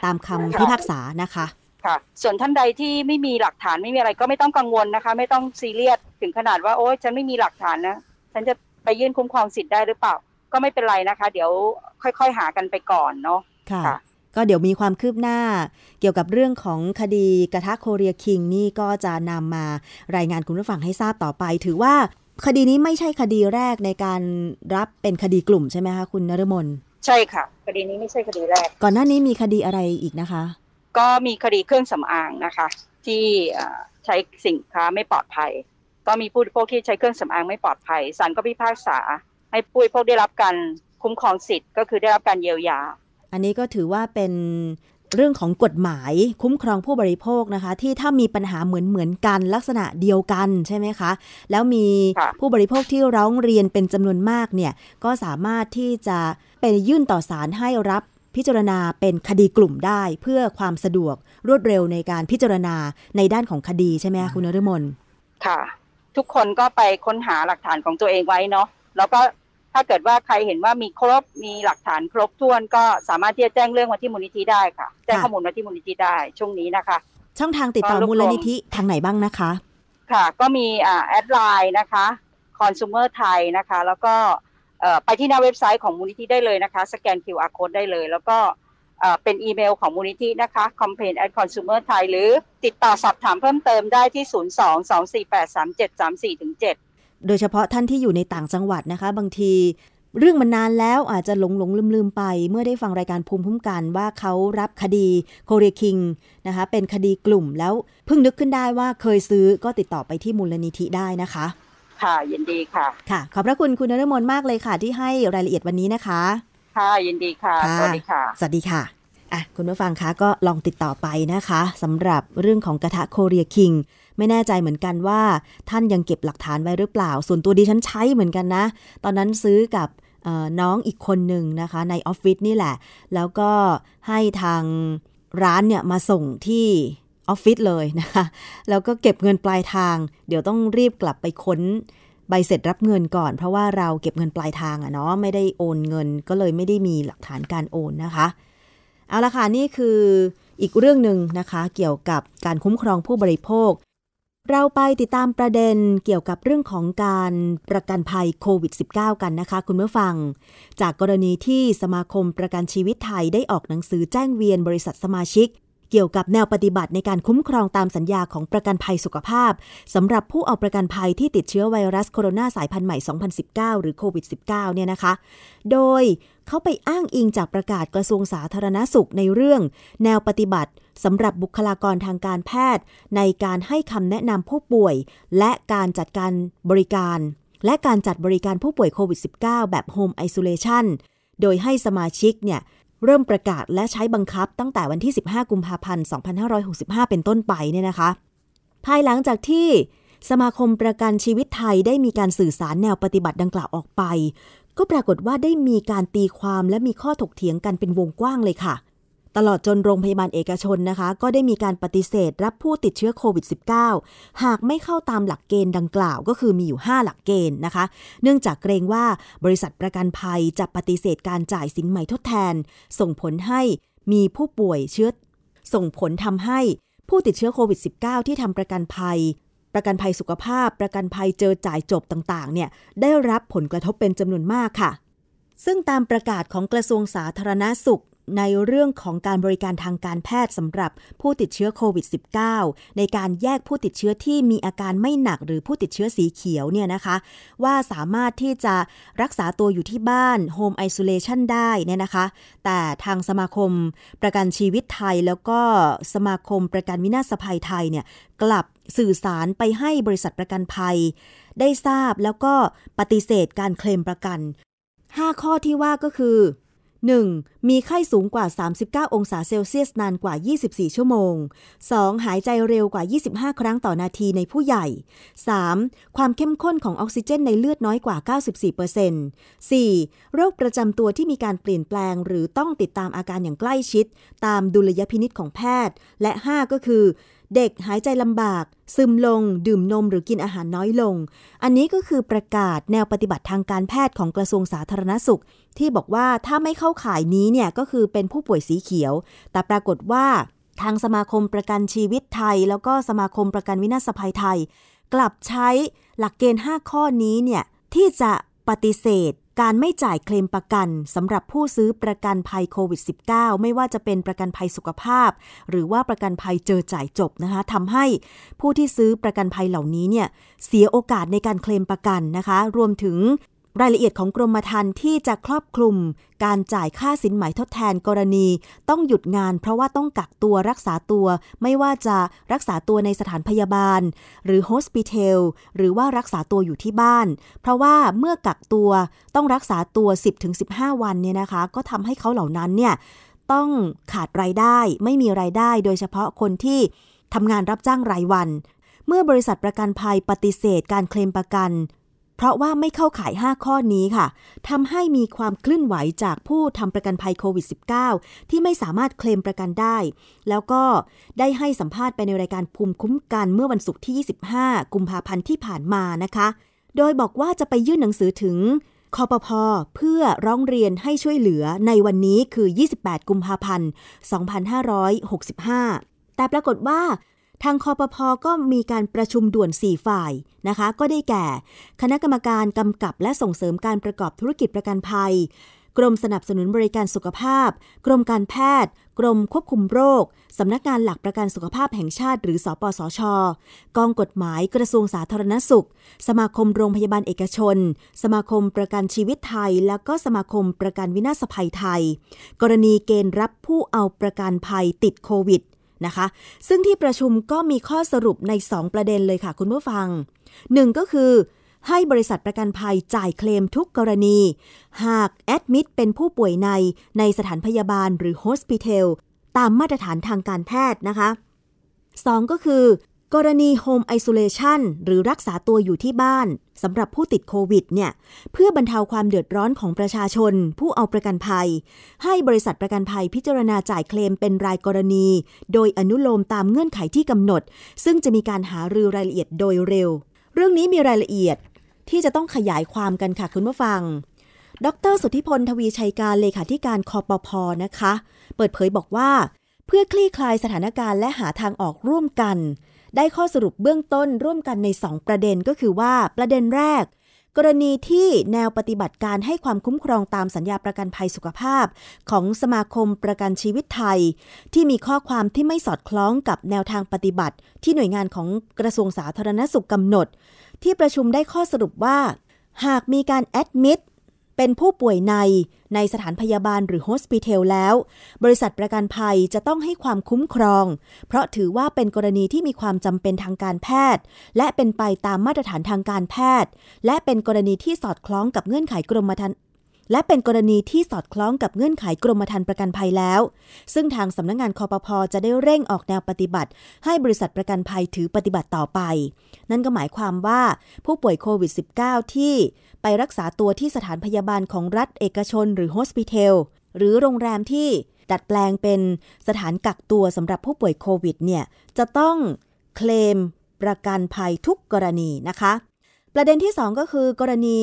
ตามคำพิพากษานะคะ ค่ะ ส่วนท่านใดที่ไม่มีหลักฐานไม่มีอะไรก็ไม่ต้องกังวลนะคะ ไม่ต้องซีเรียสถึงขนาดว่าโอ้ฉันไม่มีหลักฐานนะฉันจะไปยื่นคุ้มครองสิทธิ์ได้หรือเปล่า ก็ไม่เป็นไรนะคะ เดี๋ยวค่อยๆหากันไปก่อนเนาะค่ะ ก็เดี๋ยวมีความคืบหน้า เกี่ยวกับเรื่องของคดีกระทะโคเรียคิงนี่ก็จะนำมารายงานคุณผู้ฟังให้ทราบต่อไป ถือว่าคดีนี้ไม่ใช่คดีแรกในการรับเป็นคดีกลุ่มใช่ไหมคะคุณนรมน ใช่ค่ะ คดีนี้ไม่ใช่คดีแรก ก่อนหน้านี้มีคดีอะไรอีกนะคะ ก็มีคดีเครื่องสำอางนะคะ ที่ใช้สินค้าไม่ปลอดภัย ก็มีผู้บริโภคที่ใช้เครื่องสำอางไม่ปลอดภัยศาลก็พิพากษา ให้ผู้บริโภคได้รับการคุ้มครองสิทธิ์ก็คือได้รับการเยียวยา อันนี้ก็ถือว่าเป็นเรื่องของกฎหมายคุ้มครองผู้บริโภคนะคะ ที่ถ้ามีปัญหาเหมือนเหมือนกันลักษณะเดียวกันใช่ไหมคะ แล้วมีผู้บริโภคที่ร้องเรียนเป็นจำนวนมากเนี่ยก็สามารถที่จะเป็นยื่นต่อศาลให้รับ พิจารณาเป็นคดีกลุ่มได้เพื่อความสะดวกรวดเร็วในการพิจารณาในด้านของคดีใช่ไหมคะคุณนฤมลค่ะ ทุกคนก็ไปค้นหาหลักฐานของตัวเองไว้เนาะแล้วก็ถ้าเกิดว่าใครเห็นว่ามีครบมีหลักฐานครบถ้วนก็สามารถที่จะแจ้งเรื่องมาที่มูลนิธิได้ค่ะ แจ้งข้อมูลมาที่มูลนิธิได้ช่วงนี้นะคะ ช่องทางติดต่อมูลนิธิทางไหนบ้างนะคะ ค่ะ ก็มีอ่าแอดไลน์นะคะคอน sumer ไทยนะคะ แล้วก็ ไปที่หน้าเว็บไซต์ของมูลนิธิได้เลยนะคะ สแกน QR code ได้เลย แล้วก็เป็นอีเมลของมูลนิธินะคะ campaign at consumer thai หรือติดต่อสอบถามเพิ่มเติมได้ที่ 02-248-3734ถึง7โดยเฉพาะท่านที่อยู่ในต่างจังหวัดนะคะ บางที เรื่องมันนานแล้วอาจจะหลงหลงลืมลืมไป เมื่อได้ฟังรายการภูมิคุ้มกันว่าเขารับคดีโคเรียคิงนะคะเป็นคดีกลุ่มแล้วเพิ่งนึกขึ้นได้ว่าเคยซื้อก็ติดต่อไปที่มูลนิธิได้นะคะ ค่ะยินดีค่ะ ค่ะ ขอบพระคุณคุณนรมนมากเลยค่ะ ที่ให้รายละเอียดวันนี้นะคะ ค่ะยินดีค่ะสวัสดีค่ะ สวัสดีค่ะอะคุณผู้ฟังคะก็ลองติดต่อไปนะคะสำหรับเรื่องของกระทะโคเรียคิงไม่แน่ใจเหมือนกันว่า ท่านยังเก็บหลักฐานไว้หรือเปล่า ส่วนตัวดิฉันใช้เหมือนกันนะ ตอนนั้นซื้อกับน้องอีกคนหนึ่งนะคะ ในออฟฟิศนี่แหละ แล้วก็ให้ทางร้านเนี่ยมาส่งที่ ออฟฟิศเลยนะคะแล้วก็เก็บเงินปลายทาง เดี๋ยวต้องรีบกลับไปค้นใบเสร็จรับเงินก่อน เพราะว่าเราเก็บเงินปลายทางอะเนาะไม่ได้โอนเงินก็เลยไม่ได้มีหลักฐานการโอนนะคะ เอาละค่ะนี่คืออีกเรื่องหนึ่งนะคะเกี่ยวกับการคุ้มครองผู้บริโภค เราไปติดตามประเด็นเกี่ยวกับเรื่องของการประกันภัยโควิด -19 กันนะคะ คุณผู้ฟัง จากกรณีที่สมาคมประกันชีวิตไทยได้ออกหนังสือแจ้งเวียนบริษัทสมาชิก เกี่ยวกับแนวปฏิบัติในการคุ้มครองตามสัญญาของประกันภัยสุขภาพสำหรับผู้เอาประกันภัยที่ติดเชื้อไวรัสโคโรนาสายพันธุ์ใหม่ 2019 หรือโควิด -19 เนี่ยนะคะ โดยเขาไปอ้างอิงจากประกาศกระทรวงสาธารณสุขในเรื่อง แนวปฏิบัติสำหรับบุคลากรทางการแพทย์ ในการให้คำแนะนำผู้ป่วย และการจัดการบริการ และการจัดบริการผู้ป่วยโควิด -19 แบบโฮมไอโซเลชันโดยให้สมาชิกเนี่ย เริ่มประกาศและใช้บังคับตั้งแต่วันที่ 15 กุมภาพันธ์ 2565 เป็นต้นไปเนี่ยนะคะ ภายหลังจากที่สมาคมประกันชีวิตไทยได้มีการสื่อสารแนวปฏิบัติดังกล่าวออกไป ก็ปรากฏว่าได้มีการตีความและมีข้อถกเถียงกันเป็นวงกว้างเลยค่ะ ตลอดจนโรงพยาบาลเอกชนนะคะ ก็ได้มีการปฏิเสธรับผู้ติดเชื้อโควิด -19 หากไม่เข้าตามหลักเกณฑ์ดังกล่าวก็คือมีอยู่ 5 หลักเกณฑ์นะคะ เนื่องจากเกรงว่าบริษัทประกันภัยจะปฏิเสธการจ่ายสินใหม่ทดแทน ส่งผลให้มีผู้ป่วยเชื้อ ส่งผลทำให้ผู้ติดเชื้อโควิด -19 ที่ทำประกันภัยประกันภัยสุขภาพ ประกันภัยเจอจ่ายจบต่างๆ เนี่ย ได้รับผลกระทบเป็นจำนวนมากค่ะ ซึ่งตามประกาศของกระทรวงสาธารณาสุข ในเรื่องของการบริการทางการแพทย์สำหรับผู้ติดเชื้อโควิด -19 ในการแยกผู้ติดเชื้อที่มีอาการไม่หนักหรือผู้ติดเชื้อสีเขียวเนี่ยนะคะ ว่าสามารถที่จะรักษาตัวอยู่ที่บ้าน Home Isolation ได้เนี่ยนะคะ แต่ทางสมาคมประกันชีวิตไทยแล้วก็สมาคมประกันวินาศภัยไทยเนี่ยกลับสื่อสารไปให้บริษัทประกันภัย ได้ทราบแล้วก็ปฏิเสธการเคลมประกัน 5 ข้อที่ว่าก็คือ 1. มีไข้สูงกว่า 39 องศาเซลเซียสนานกว่า 24 ชั่วโมง 2. หายใจเร็วกว่า 25 ครั้งต่อนาทีในผู้ใหญ่ 3. ความเข้มข้นของออกซิเจนในเลือดน้อยกว่า 94% 4. โรคประจำตัวที่มีการเปลี่ยนแปลง หรือต้องติดตามอาการอย่างใกล้ชิด ตามดุลยพินิษของแพทย์ และ 5 ก็คือ เด็กหายใจลำบาก ซึมลง ดื่มนมหรือกินอาหารน้อยลง อันนี้ก็คือประกาศแนวปฏิบัติทางการแพทย์ของกระทรวงสาธารณสุข ที่บอกว่าถ้าไม่เข้าข่ายนี้เนี่ยก็คือเป็นผู้ป่วยสีเขียว แต่ปรากฏว่าทางสมาคมประกันชีวิตไทย แล้วก็สมาคมประกันวินาศภัยไทย กลับใช้หลักเกณฑ์ 5 ข้อนี้เนี่ยที่จะ ปฏิเสธการไม่จ่ายเคลมประกันสำหรับผู้ซื้อประกันภัยโควิด -19 ไม่ว่าจะเป็นประกันภัยสุขภาพ หรือว่าประกันภัยเจอจ่ายจบนะคะทำให้ผู้ที่ซื้อประกันภัยเหล่านี้เนี่ยเสียโอกาสในการเคลมประกันนะคะ รวมถึง รายละเอียดของกรมธรรม์ที่จะครอบคลุม การจ่ายค่าสินไหมทดแทนกรณี ต้องหยุดงานเพราะว่าต้องกักตัวรักษาตัว ไม่ว่าจะรักษาตัวในสถานพยาบาล หรือโฮสปิเทลหรือว่ารักษาตัวอยู่ที่บ้าน เพราะว่าเมื่อกักตัวต้องรักษาตัว 10-15 วันเนี่ยนะคะ ก็ทำให้เขาเหล่านั้นเนี่ยต้องขาดรายได้ไม่มีรายได้โดยเฉพาะคนที่ทำงานรับจ้างรายวัน เมื่อบริษัทประกันภัยปฏิเสธการเคลมประกัน เพราะว่าไม่เข้าข่าย 5 ข้อนี้ค่ะทำให้มีความเคลื่อนไหวจากผู้ทำประกันภัยโควิด -19 ที่ไม่สามารถเคลมประกันได้ แล้วก็ได้ให้สัมภาษณ์ไปในรายการภูมิคุ้มกันเมื่อวันศุกร์ที่ 25 กุมภาพันธ์ที่ผ่านมานะคะ โดยบอกว่าจะไปยื่นหนังสือถึงคอปพอเพื่อร้องเรียนให้ช่วยเหลือในวันนี้คือ 28 กุมภาพันธ์ 2565 แต่ปรากฏว่า ทางคอปพอก็มีการประชุมด่วน 4 ฝ่ายนะคะ ก็ได้แก่ คณะกรรมการกำกับและส่งเสริมการประกอบธุรกิจประกันภัย กรมสนับสนุนบริการสุขภาพ กรมการแพทย์ กรมควบคุมโรค สำนักงานหลักประกันสุขภาพแห่งชาติ หรือสอปสช กองกฎหมายกระทรวงสาธารณสุข สมาคมโรงพยาบาลเอกชน สมาคมประกันชีวิตไทย แล้วก็สมาคมประกันวินาศภัยไทย กรณีเกณฑ์รับผู้เอาประกันภัยติดโควิด นะคะ ซึ่งที่ประชุมก็มีข้อสรุปใน 2 ประเด็นเลยค่ะคุณผู้ฟัง 1 ก็คือ ให้บริษัทประกันภัยจ่ายเคลมทุกกรณี หากแอดมิดเป็นผู้ป่วยในในสถานพยาบาลหรือโฮสปิเทลตามมาตรฐานทางการแพทย์นะคะ 2 ก็คือ กรณี Home Isolation หรือรักษาตัวอยู่ที่บ้านสำหรับผู้ติดโควิดเนี่ย เพื่อบรรเทาความเดือดร้อนของประชาชน ผู้เอาประกันภัย ให้บริษัทประกันภัยพิจารณาจ่ายเคลมเป็นรายกรณี โดยอนุโลมตามเงื่อนไขที่กำหนด ซึ่งจะมีการหารือรายละเอียดโดยเร็ว เรื่องนี้มีรายละเอียดที่จะต้องขยายความกันค่ะคุณผู้ฟัง ดร สุทธิพลทวีชัยการเลขาธิการคอปพอนะคะ เปิดเผยบอกว่า เพื่อคลี่คลายสถานการณ์และหาทางออกร่วมกัน ได้ข้อสรุปเบื้องต้นร่วมกันใน 2 ประเด็นก็คือว่าประเด็นแรก กรณีที่แนวปฏิบัติการให้ความคุ้มครองตามสัญญาประกันภัยสุขภาพ ของสมาคมประกันชีวิตไทย ที่มีข้อความที่ไม่สอดคล้องกับแนวทางปฏิบัติ ที่หน่วยงานของกระทรวงสาธารณสุขกำหนด ที่ประชุมได้ข้อสรุปว่า หากมีการแอดมิด เป็นผู้ป่วยในในสถานพยาบาลหรือโฮสปิเทลแล้ว บริษัทประกันภัยจะต้องให้ความคุ้มครอง เพราะถือว่าเป็นกรณีที่มีความจำเป็นทางการแพทย์ และเป็นไปตามมาตรฐานทางการแพทย์ และเป็นกรณีที่สอดคล้องกับเงื่อนไขกรมธรรม์ และเป็นกรณีที่สอดคล้องกับเงื่อนไขกรมธรรม์ประกันภัยแล้ว ซึ่งทางสำนักงงานคอปพอจะได้เร่งออกแนวปฏิบัติ ให้บริษัทประกันภัยถือปฏิบัติต่อไป นั่นก็หมายความว่าผู้ป่วยโควิด -19 ที่ไปรักษาตัวที่สถานพยาบาลของรัฐเอกชนหรือโฮสปิเทลหรือโรงแรมที่ดัดแปลงเป็นสถานกักตัวสำหรับผู้ป่วยโควิดเนี่ยจะต้องเคลมประกันภัยทุกกรณีนะคะ ประเด็นที่ 2 ก็คือกรณี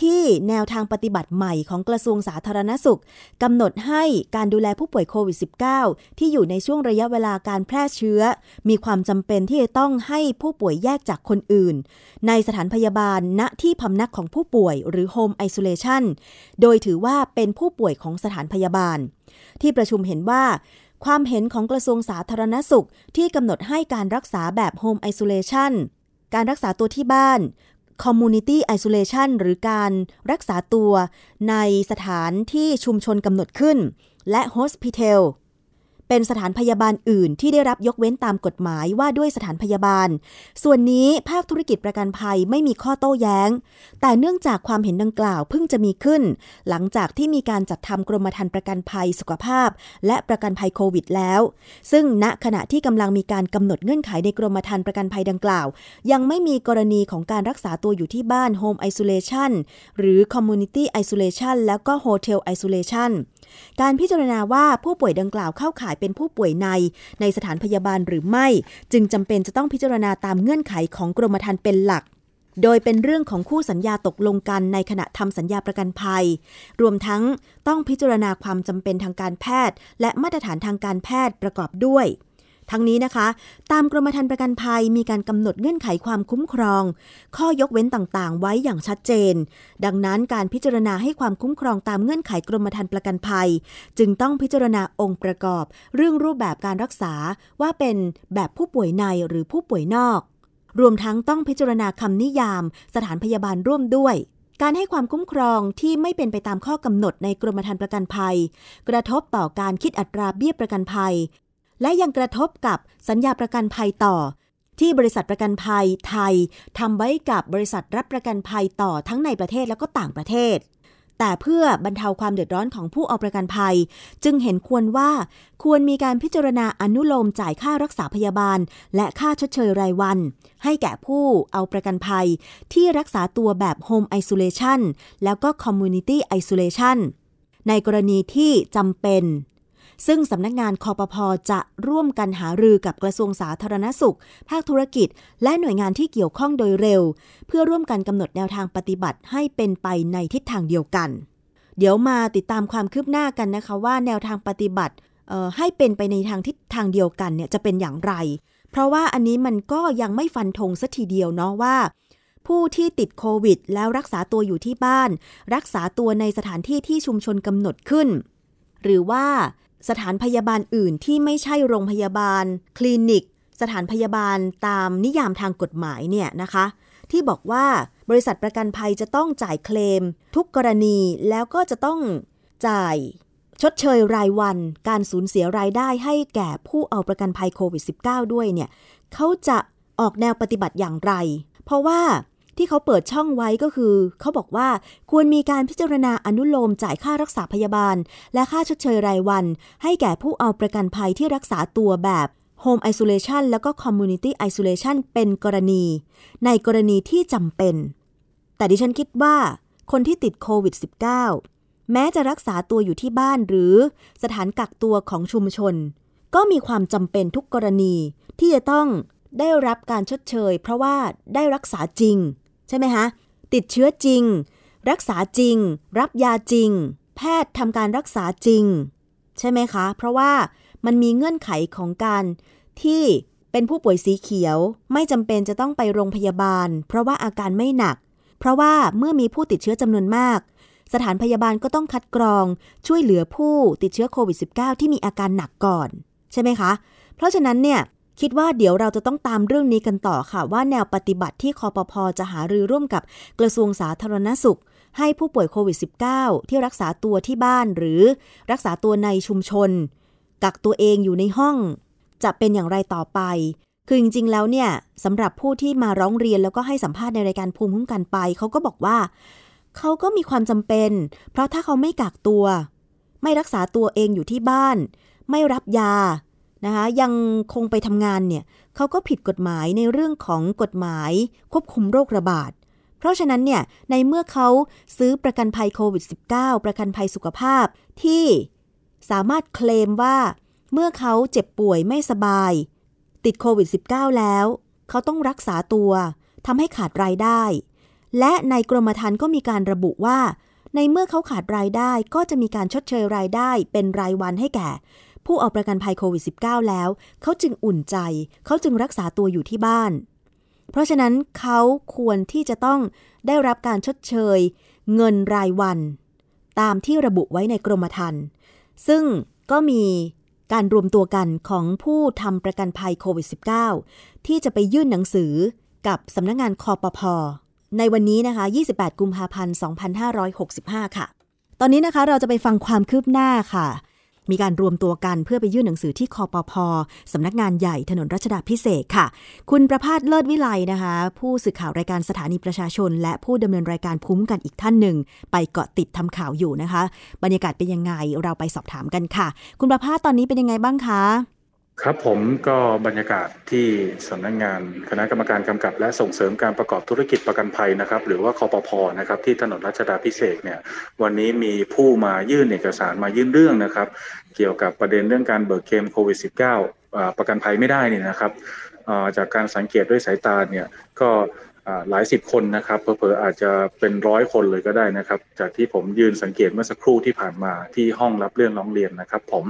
ที่แนวทางปฏิบัติใหม่ของกระทรวงสาธารณสุขกำหนดให้การดูแลผู้ป่วยโควิด -19 ที่อยู่ในช่วงระยะเวลาการแพร่เชื้อ มีความจำเป็นที่จะต้องให้ผู้ป่วยแยกจากคนอื่น ในสถานพยาบาลณที่พำนักของผู้ป่วยหรือ Home Isolation โดยถือว่าเป็นผู้ป่วยของสถานพยาบาล ที่ประชุมเห็นว่าความเห็นของกระทรวงสาธารณสุขที่กำหนดให้การรักษาแบบ Home Isolation การรักษาตัวที่บ้าน Community Isolation หรือการรักษาตัวในสถานที่ชุมชนกำหนดขึ้น และ Hospital เป็นสถานพยาบาลอื่น ที่ได้รับยกเว้นตามกฎหมายว่าด้วยสถานพยาบาล ส่วนนี้ภาคธุรกิจประกันภัยไม่มีข้อโต้แย้ง แต่เนื่องจากความเห็นดังกล่าวเพิ่งจะมีขึ้น หลังจากที่มีการจัดทำกรมธรรม์ประกันภัยสุขภาพ และประกันภัยโควิดแล้ว ซึ่งณขณะที่กำลังมีการกำหนดเงื่อนไขในกรมธรรม์ประกันภัยดังกล่าว ยังไม่มีกรณีของการรักษาตัวอยู่ที่บ้าน Home Isolation หรือ Community Isolation แล้วก็ Hotel Isolation การพิจารณาว่าผู้ป่วยดังกล่าวเข้าข่ายเป็นผู้ป่วยในในสถานพยาบาลหรือไม่ จึงจำเป็นจะต้องพิจารณาตามเงื่อนไขของกรมธรรม์เป็นหลัก โดยเป็นเรื่องของคู่สัญญาตกลงกันในขณะทำสัญญาประกันภัย รวมทั้งต้องพิจารณาความจำเป็นทางการแพทย์ และมาตรฐานทางการแพทย์ประกอบด้วย ทั้งนี้นะคะ ตามกรมธรรม์ประกันภัยมีการกำหนดเงื่อนไขความคุ้มครอง ข้อยกเว้นต่างๆ ไว้อย่างชัดเจน ดังนั้นการพิจารณาให้ความคุ้มครองตามเงื่อนไขกรมธรรม์ประกันภัย จึงต้องพิจารณาองค์ประกอบ เรื่องรูปแบบการรักษาว่าเป็นแบบผู้ป่วยในหรือผู้ป่วยนอก รวมทั้งต้องพิจารณาคำนิยาม สถานพยาบาลร่วมด้วยการให้ความคุ้มครองที่ไม่เป็นไปตามข้อกำหนดในกรมธรรม์ประกันภัย กระทบต่อการคิดอัตราเบี้ยประกันภัย และยังกระทบกับสัญญาประกันภัยต่อ ที่บริษัทประกันภัยไทยทำไว้กับบริษัทรับประกันภัยต่อทั้งในประเทศแล้วก็ต่างประเทศ แต่เพื่อบรรเทาความเดือดร้อนของผู้เอาประกันภัย จึงเห็นควรว่าควรมีการพิจารณาอนุโลมจ่ายค่ารักษาพยาบาล และค่าชดเชยรายวัน ให้แก่ผู้เอาประกันภัย ที่รักษาตัวแบบ Home Isolation แล้วก็ Community Isolation ในกรณีที่จำเป็น ซึ่งสำนักงานคอปพอจะร่วมกันหารือกับกระทรวงสาธารณสุข ภาคธุรกิจ และหน่วยงานที่เกี่ยวข้องโดยเร็ว เพื่อร่วมกันกำหนดแนวทางปฏิบัติให้เป็นไปในทิศทางเดียวกัน เดี๋ยวมาติดตามความคืบหน้ากันนะคะว่าแนวทางปฏิบัติให้เป็นไปในทางทิศทางเดียวกันเนี่ยจะเป็นอย่างไร เพราะว่าอันนี้มันก็ยังไม่ฟันธงสัทีเดียวเนาะว่า ผู้ที่ติดโควิด แล้วรักษาตัวอยู่ที่บ้าน รักษาตัวในสถานที่ที่ชุมชนกำหนดขึ้น หรือว่า สถานพยาบาลอื่นที่ไม่ใช่โรงพยาบาล คลินิก สถานพยาบาลตามนิยามทางกฎหมายเนี่ยนะคะ ที่บอกว่าบริษัทประกันภัยจะต้องจ่ายเคลม ทุกกรณีแล้วก็จะต้องจ่ายชดเชยรายวัน การสูญเสียรายได้ให้แก่ผู้เอาประกันภัยโควิด -19 ด้วยเนี่ยเขาจะออกแนวปฏิบัติอย่างไร เพราะว่า ที่เขาเปิดช่องไว้ก็คือ เขาบอกว่าควรมีการพิจารณาอนุโลมจ่ายค่ารักษาพยาบาล และค่าชดเชยรายวัน ให้แก่ผู้เอาประกันภัยที่รักษาตัวแบบ Home Isolation แล้วก็ Community Isolation เป็นกรณี ในกรณีที่จำเป็น แต่ดิฉันคิดว่า คนที่ติดโควิด -19 แม้จะรักษาตัวอยู่ที่บ้านหรือสถานกักตัวของชุมชน ก็มีความจำเป็นทุกกรณีที่จะต้องได้รับการชดเชย เพราะว่าได้รักษาจริง ใช่ไหมคะติดเชื้อจริง รักษาจริง รับยาจริง แพทย์ทำการรักษาจริง ใช่ไหมคะ เพราะว่ามันมีเงื่อนไขของการที่เป็นผู้ป่วยสีเขียว ไม่จำเป็นจะต้องไปโรงพยาบาล เพราะว่าอาการไม่หนัก เพราะว่าเมื่อมีผู้ติดเชื้อจำนวนมาก สถานพยาบาลก็ต้องคัดกรอง ช่วยเหลือผู้ติดเชื้อโควิด -19 ที่มีอาการหนักก่อน ใช่ไหมคะ เพราะฉะนั้นเนี่ย คิดว่าเดี๋ยวเราจะต้องตามเรื่องนี้กันต่อค่ะ ว่าแนวปฏิบัติที่คอปพอจะหารือร่วมกับกระทรวงสาธารณสุข ให้ผู้ป่วยโควิด -19 ที่รักษาตัวที่บ้านหรือรักษาตัวในชุมชน กักตัวเองอยู่ในห้อง จะเป็นอย่างไรต่อไป คือจริงๆแล้วเนี่ยสำหรับผู้ที่มาร้องเรียนแล้วก็ให้สัมภาษณ์ในรายการภูมิคุ้มกันไปเขาก็บอกว่าเขาก็มีความจำเป็น เพราะถ้าเขาไม่กักตัว ไม่รักษาตัวเองอยู่ที่บ้าน ไม่รับยา นะคะยังคงไปทำงานเนี่ยเขาก็ผิดกฎหมายในเรื่องของกฎหมายควบคุมโรคระบาด เพราะฉะนั้นเนี่ยในเมื่อเขาซื้อประกันภัยโควิด -19 ประกันภัยสุขภาพที่สามารถเคลมว่าเมื่อเขาเจ็บป่วยไม่สบาย ติดโควิด -19 แล้ว เขาต้องรักษาตัวทำให้ขาดรายได้ และในกรมธรรม์ก็มีการระบุว่า ในเมื่อเขาขาดรายได้ก็จะมีการชดเชยรายได้เป็นรายวันให้แก่ ผู้เอาประกันภัยโควิด -19 แล้ว เขาจึงอุ่นใจ เขาจึงรักษาตัวอยู่ที่บ้าน เพราะฉะนั้นเขาควรที่จะต้องได้รับการชดเชย เงินรายวัน ตามที่ระบุไว้ในกรมธรรม์ซึ่งก็มีการรวมตัวกันของผู้ทำประกันภัยโควิด -19 ที่จะไปยื่นหนังสือกับสำนักงงานคอปพอในวันนี้นะคะ 28 กุมภาพันธ์ 2565 ค่ะ ตอนนี้นะคะเราจะไปฟังความคืบหน้าค่ะ มีการรวมตัวกันเพื่อไปยื่นหนังสือที่คอปพอสำนักงานใหญ่ถนนรัชดาพิเศษค่ะ คุณประพาสเลิศวิไลนะคะ ผู้สื่อข่าวรายการสถานีประชาชน และผู้ดำเนินรายการคุ้มกันอีกท่านหนึ่ง ไปเกาะติดทำข่าวอยู่นะคะ บรรยากาศเป็นยังไงเราไปสอบถามกันค่ะ คุณประพาสตอนนี้เป็นยังไงบ้างคะ ครับผมก็บรรยากาศที่สำนักงงานคณะกรรมการกำกับ และส่งเสริมการประกอบธุรกิจประกันภัยนะครับ หรือว่าคอปพอนะครับ ที่ถนนรัชดาพิเศษเนี่ย วันนี้มีผู้มายื่นเอกสารมายื่นเรื่องนะครับ เกี่ยวกับประเด็นเรื่องการเบิกเคมโควิด -19 ประกันภัยไม่ได้นี่นะครับจากการสังเกตด้วยสายตาเนี่ยก็ หลายสิบคนนะครับเพอๆอาจจะเป็นร้อยคนเลยก็ได้นะครับ จากที่ผมยืนสังเกตเมื่อสักครู่ที่ผ่านมาที่ห้องรับเรื่องร้องเรียนนะครับ ผม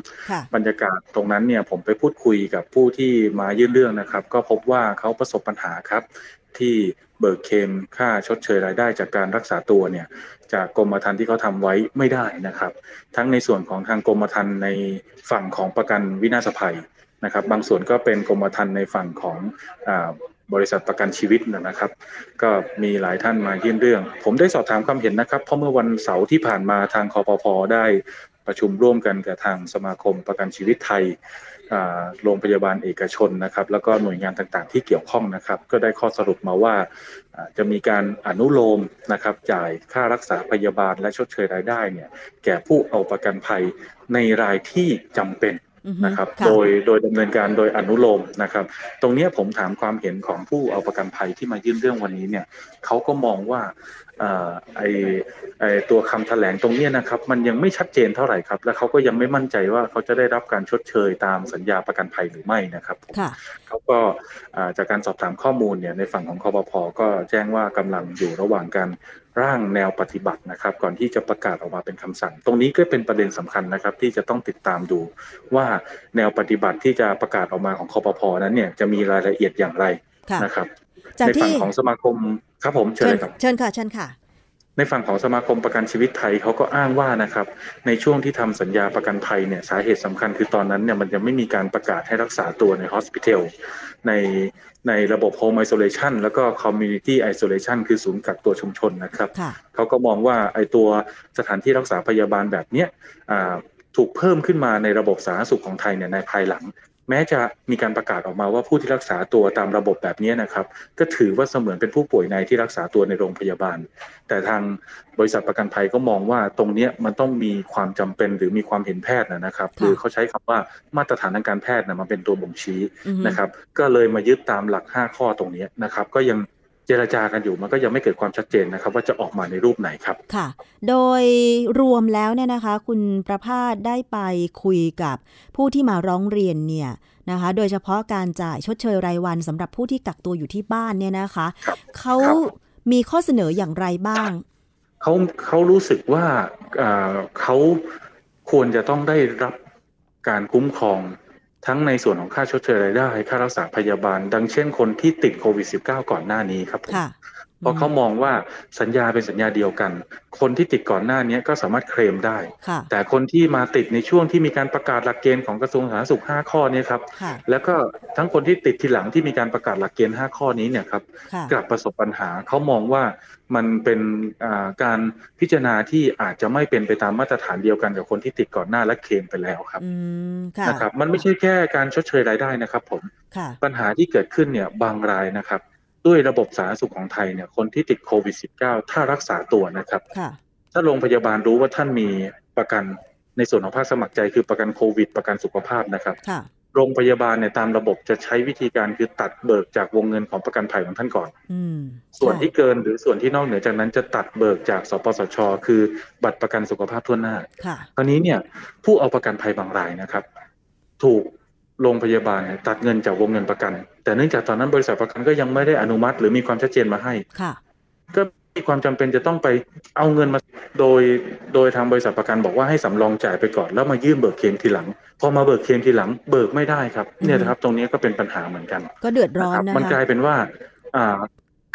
บรรยากาศตรงนั้นเนี่ยผมไปพูดคุยกับผู้ที่มายื่นเรื่องนะครับ ก็พบว่าเขาประสบปัญหาครับ ที่เบิกเคมค่าชดเชยรายได้จากการรักษาตัวเนี่ย จากกรมธรรม์ที่เขาทาไว้ไม่ได้นะครับ ทั้งในส่วนของทางกรมธรรม์ในฝั่งของประกันวินาศภัยนะครับ บางส่วนก็เป็นกรมธรรม์ในฝั่งของ บริษัทประกันชีวิตนะครับ ก็มีหลายท่านมายื่นเรื่อง ผมได้สอบถามความเห็นนะครับ เพราะเมื่อวันเสาร์ที่ผ่านมาทางคอปพอได้ประชุมร่วมกันกับทางสมาคมประกันชีวิตไทยโรงพยาบาลเอกชนนะครับ แล้วก็หน่วยงานต่างๆที่เกี่ยวข้องนะครับ ก็ได้ข้อสรุปมาว่าจะมีการอนุโลมนะครับ จ่ายค่ารักษาพยาบาลและชดเชยรายได้เนี่ยแก่ผู้เอาประกันภัยในรายที่จำเป็น นะครับโดยโดยดำเนินการโดยอนุโลมนะครับ ตรงนี้ผมถามความเห็นของผู้เอาประกันภัยที่มายื่นเรื่องวันนี้เนี่ยเขาก็มองว่าไอไอตัวคำแถลงตรงนี้นะครับ มันยังไม่ชัดเจนเท่าไหร่ครับ และเขาก็ยังไม่มั่นใจว่าเขาจะได้รับการชดเชยตามสัญญาประกันภัยหรือไม่นะครับเขาก็จากการสอบถามข้อมูลเนี่ยในฝั่งของคอปพอก็แจ้งว่ากำลังอยู่ระหว่างการ ร่างแนวปฏิบัตินะครับ ก่อนที่จะประกาศออกมาเป็นคำสั่ง ตรงนี้ก็เป็นประเด็นสำคัญนะครับ ที่จะต้องติดตามดูว่าแนวปฏิบัติที่จะประกาศออกมาของคอปพอนั้นเนี่ยจะมีรายละเอียดอย่างไรนะครับในฝั่งของสมาคมครับผมเชิญเลยครับเชิญค่ะเชิญค่ะ ในฝั่งของสมาคมประกันชีวิตไทยเขาก็อ้างว่านะครับ ในช่วงที่ทำสัญญาประกันภัยเนี่ยสาเหตุสำคัญคือตอนนั้นเนี่ยมันยังไม่มีการประกาศให้รักษาตัวในฮอสพิทอลใน ในระบบ Home Isolation แล้วก็ Community Isolation คือศูนย์กักตัวชุมชนนะครับ เขาก็มองว่าไอตัวสถานที่รักษาพยาบาลแบบเนี้ยถูกเพิ่มขึ้นมาในระบบสาธารณสุขของไทยเนี่ยในภายหลัง แม้จะมีการประกาศออกมาว่าผู้ที่รักษาตัวตามระบบแบบนี้นะครับ ก็ถือว่าเสมือนเป็นผู้ป่วยในที่รักษาตัวในโรงพยาบาล แต่ทางบริษัทประกันภัยก็มองว่าตรงนี้มันต้องมีความจำเป็นหรือมีความเห็นแพทย์นะครับคือเขาใช้คำว่ามาตรฐานทางการแพทย์นะมาเป็นตัวบ่งชี้นะครับ ก็เลยมายึดตามหลัก 5 ข้อตรงนี้นะครับ ก็ยัง เจรจากันอยู่มันก็ยังไม่เกิดความชัดเจนนะครับ ว่าจะออกมาในรูปไหนครับค่ะ โดยรวมแล้วเนี่ยนะคะ คุณประพาสได้ไปคุยกับผู้ที่มาร้องเรียนเนี่ยนะคะ โดยเฉพาะการจ่ายชดเชยรายวันสำหรับผู้ที่กักตัวอยู่ที่บ้านเนี่ยนะคะเขามีข้อเสนออย่างไรบ้างเขาเขารู้สึกว่าเขาควรจะต้องได้รับการคุ้มครอง ทั้งในส่วนของค่าชดเชยรายได้ ค่ารักษาพยาบาล ดังเช่นคนที่ติดโควิด -19 ก่อนหน้านี้ครับ เพราะเขามองว่าสัญญาเป็นสัญญาเดียวกัน คนที่ติดก่อนหน้านี้ก็สามารถเคลมได้ แต่คนที่มาติดในช่วงที่มีการประกาศหลักเกณฑ์ของกระทรวงสาธารณสุข 5 ข้อนี้ครับ แล้วก็ทั้งคนที่ติดทีหลังที่มีการประกาศหลักเกณฑ์ 5 ข้อนี้เนี่ยครับ กลับประสบปัญหาเขามองว่ามันเป็นการพิจารณาที่อาจจะไม่เป็นไปตามมาตรฐานเดียวกันกับคนที่ติดก่อนหน้าและเคลมไปแล้วครับนะครับ มันไม่ใช่แค่การชดเชยรายได้นะครับ ผมปัญหาที่เกิดขึ้นเนี่ยบางรายนะครับ ด้วยระบบสาธารณสุขของไทยเนี่ยคนที่ติดโควิด -19 ถ้ารักษาตัวนะครับ ถ้าโรงพยาบาลรู้ว่าท่านมีประกันในส่วนของภาคสมัครใจคือประกันโควิด ประกันสุขภาพนะครับโรงพยาบาลเนี่ยตามระบบจะใช้วิธีการคือตัดเบิกจากวงเงินของประกันภัยของท่านก่อนอืมส่วนที่เกินหรือส่วนที่นอกเหนือจากนั้นจะตัดเบิกจากสปสช คือบัตรประกันสุขภาพทั่วหน้าค่ะคราวนี้เนี่ยผู้เอาประกันภัยบางรายนะครับ ถูก โรงพยาบาลเนี่ยตัดเงินจากวงเงินประกัน แต่เนื่องจากตอนนั้นบริษัทประกันก็ยังไม่ได้อนุมัติหรือมีความชัดเจนมาให้ค่ะ ก็มีความจำเป็นจะต้องไปเอาเงินมาโดยโดยทางบริษัทประกันบอกว่าให้สำรองจ่ายไปก่อน แล้วมายื่นเบิกเคลมทีหลัง พอมาเบิกเคลมทีหลัง เบิกไม่ได้ครับ เนี่ยนะครับ ตรงนี้ก็เป็นปัญหาเหมือนกัน ก็เดือดร้อนคบนะมันกลาคะยเป็นว่าอ่า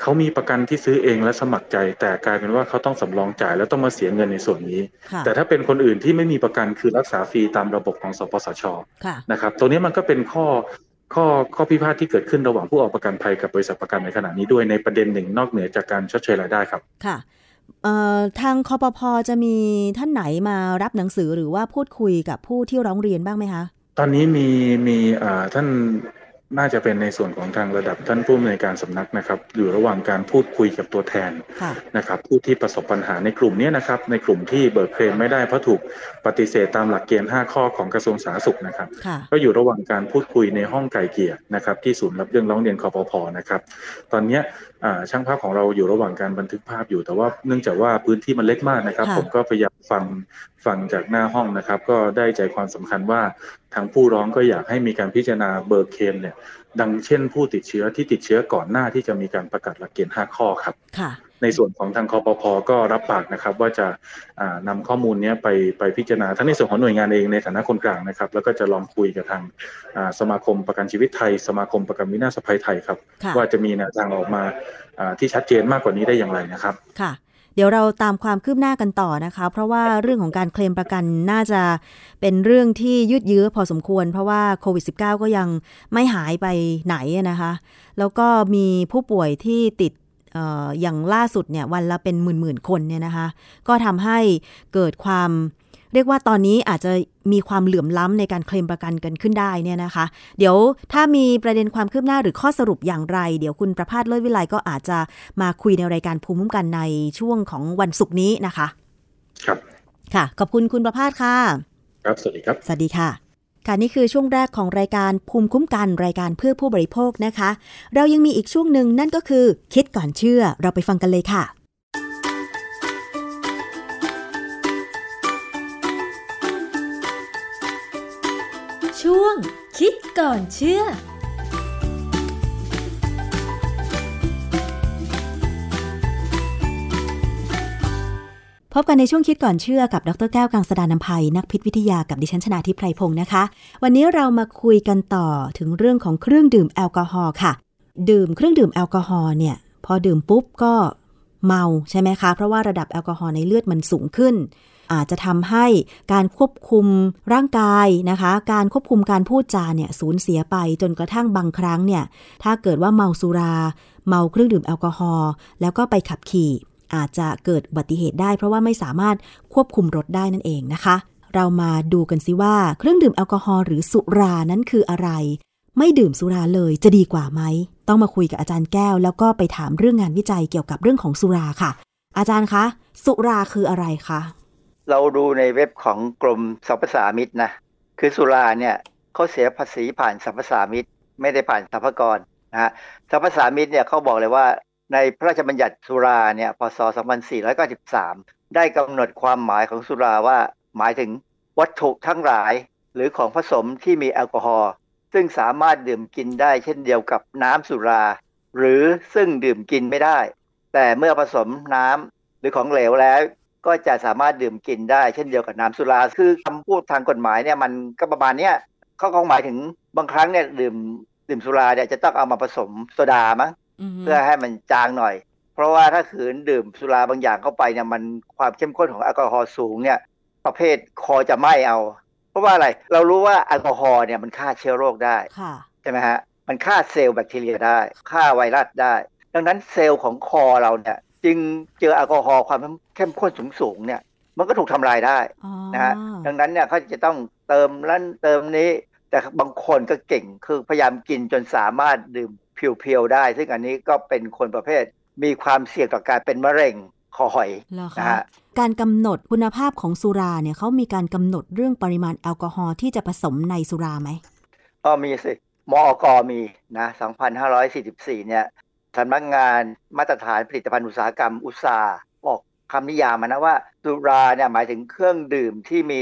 เขามีประกันที่ซื้อเองและสมัครใจ แต่กลายเป็นว่าเขาต้องสำรองจ่ายแล้วต้องมาเสียเงินในส่วนนี้ค่ะแต่ถ้าเป็นคนอื่นที่ไม่มีประกันคือรักษาฟรีตามระบบของสปสชค่ะนะครับตรงนี้มันก็เป็นข้อข้อข้อพิพาทที่เกิดขึ้นระหว่างผู้ออกประกันภัยกับบริษัทประกันในขณะนี้ด้วยในประเด็นหนึ่งนอกเหนือจากการชดเชยรายได้ครับค่ะเอ่อทางคอปพอจะมีท่านไหนมารับหนังสือหรือว่าพูดคุยกับผู้ที่ร้องเรียนบ้างไหมคะ ตอนนี้มีมีอ่าท่าน น่าจะเป็นในส่วนของทางระดับท่านผู้อำนวยการสำนักนะครับ อยู่ระหว่างการพูดคุยกับตัวแทนค่ะนะครับ ผู้ที่ประสบปัญหาในกลุ่มเนี้ยนะครับ ในกลุ่มที่เบิกเคลมไม่ได้เพราะถูกปฏิเสธตามหลักเกณฑ์ 5 ข้อของกระทรวงสาธารณสุขนะครับค่ะก็อยู่ระหว่างการพูดคุยในห้องไก่เกลี่ยนะครับ ที่ศูนย์รับเรื่องร้องเรียนคอปพนะครับ ตอนเนี้ยอ่าช่างภาพของเราอยู่ระหว่างการบันทึกภาพอยู่ แต่ว่าเนื่องจากว่าพื้นที่มันเล็กมากนะครับค่ะผมก็พยายามฟังฟังจากหน้าห้องนะครับ ก็ได้ใจความสำคัญว่าทางผู้ร้องก็อยากให้มีการพิจารณาเบิกเคลมเนี่ย ดังเช่น ผู้ติดเชื้อที่ติดเชื้อก่อนหน้าที่จะมีการประกาศหลักเกณฑ์ 5 ข้อครับค่ะในส่วนของทางคอปพก็รับปากนะครับ ว่าจะอ่านำข้อมูลเนี้ยไปไปพิจารณาทั้งในส่วนของหน่วยงานเองในฐานะคนกลางนะครับ แล้วก็จะลองคุยกับทางอ่าสมาคมประกันชีวิตไทย สมาคมประกันวินาศภัยไทยครับค่ะว่าจะมีแนวทางออกมาอ่าที่ชัดเจนมากกว่านี้ได้อย่างไรนะครับค่ะ เดี๋ยวเราตามความคืบหน้ากันต่อนะคะ เพราะว่าเรื่องของการเคลมประกันน่าจะเป็นเรื่องที่ยืดเยื้อพอสมควร เพราะว่าโควิด -19 ก็ยังไม่หายไปไหนนะคะ แล้วก็มีผู้ป่วยที่ติดเอ่ออย่างล่าสุดเนี่ยวันละเป็นหมื่นๆคนเนี่ยนะคะ ก็ทำให้เกิดความ เรียกว่าตอนนี้อาจจะมีความเหลื่อมล้ำในการเคลมประกันกันขึ้นได้เนี่ยนะคะ เดี๋ยวถ้ามีประเด็นความคืบหน้าหรือข้อสรุปอย่างไร เดี๋ยวคุณประพาสเลิศวิไลก็อาจจะมาคุยในรายการภูมิคุ้มกันในช่วงของวันศุกร์นี้นะคะ ครับ ค่ะ ขอบคุณคุณประพาสค่ะ ครับ สวัสดีครับ สวัสดีค่ะค่ะนี่คือช่วงแรกของรายการภูมิคุ้มกันรายการเพื่อผู้บริโภคนะคะ เรายังมีอีกช่วงหนึ่งนั่นก็คือ คิดก่อนเชื่อเราไปฟังกันเลยค่ะ ช่วง คิดก่อนเชื่อพบกันในช่วงคิดก่อนเชื่อกับดรแก้วกังสดานนภัย นักพิษวิทยากับดิฉันชนาทิพไพรพงศ์นะคะ วันนี้เรามาคุยกันต่อถึงเรื่องของเครื่องดื่มแอลกอฮอล์ค่ะ ดื่มเครื่องดื่มแอลกอฮอล์เนี่ย พอดื่มปุ๊บก็เมาใช่ไหมคะ เพราะว่าระดับแอลกอฮอล์ในเลือดมันสูงขึ้น อาจจะทำให้การควบคุมร่างกายนะคะ การควบคุมการพูดจาเนี่ยสูญเสียไปจนกระทั่งบางครั้งเนี่ยถ้าเกิดว่าเมาสุรา เมาเครื่องดื่มแอลกอฮอล์แล้วก็ไปขับขี่ อาจจะเกิดอุบัติเหตุได้ เพราะว่าไม่สามารถควบคุมรถได้นั่นเองนะคะ เรามาดูกันสิว่าเครื่องดื่มแอลกอฮอล์หรือสุรานั้นคืออะไร ไม่ดื่มสุราเลยจะดีกว่าไหมต้องมาคุยกับอาจารย์แก้ว แล้วก็ไปถามเรื่องงานวิจัยเกี่ยวกับเรื่องของสุราค่ะ อาจารย์คะ สุราคืออะไรคะ เราดูในเว็บของกรมสรรพสามิตนะ คือสุราเนี่ยเขาเสียภาษีผ่านสรรพสามิตไม่ได้ผ่านสรรพกรนะฮะสรรพสามิตเนี่ยเขาบอกเลยว่าในพระราชบัญญัติสุราเนี่ยพศ 2493 ได้กำหนดความหมายของสุราว่าหมายถึงวัตถุทั้งหลายหรือของผสมที่มีแอลกอฮอล์ซึ่งสามารถดื่มกินได้เช่นเดียวกับน้ำสุรา หรือซึ่งดื่มกินไม่ได้ แต่เมื่อผสมน้ำหรือของเหลวแล้ว ก็จะสามารถดื่มกินได้เช่นเดียวกับน้ำสุรา คือคำพูดทางกฎหมายเนี่ยมันก็ประมาณเนี้ยเขาคงหมายถึงบางครั้งเนี่ยดื่มดื่มสุราเนี่ยจะต้องเอามาผสมโซดามั้งเพื่อให้มันจางหน่อย เพราะว่าถ้าขืนดื่มสุราบางอย่างเข้าไปเนี่ยมันความเข้มข้นของแอลกอฮอล์สูงเนี่ยประเภทคอจะไหม้เอา เพราะว่าอะไรเรารู้ว่าแอลกอฮอล์เนี่ยมันฆ่าเชื้อโรคได้ค่ะใช่ไหมฮะมันฆ่าเซลล์แบคทีเรียได้ฆ่าไวรัสได้ ดังนั้นเซลล์ของคอเราเนี่ย จึงเจอแอลกอฮอล์ความเข้มข้นสูงๆเนี่ย มันก็ถูกทำลายได้อ๋อนะฮะดังนั้นเนี่ยเขาจะต้องเติมนั้นเติมนี้ แต่บางคนก็เก่งคือพยายามกินจนสามารถดื่มเพียวๆได้ ซึ่งอันนี้ก็เป็นคนประเภทมีความเสี่ยงต่อการเป็นมะเร็งคอหอยเหรอนะคะฮะการกำหนดคุณภาพของสุราเนี่ยเขามีการกำหนดเรื่องปริมาณแอลกอฮอล์ที่จะผสมในสุราไหมอ๋อมีสิมอกมีนะ 2544 เนี่ย สำนักงานมาตรฐานผลิตภัณฑ์อุตสาหกรรมอุตสาห์ออกคำนิยามมานะว่าสุราเนี่ยหมายถึงเครื่องดื่มที่มี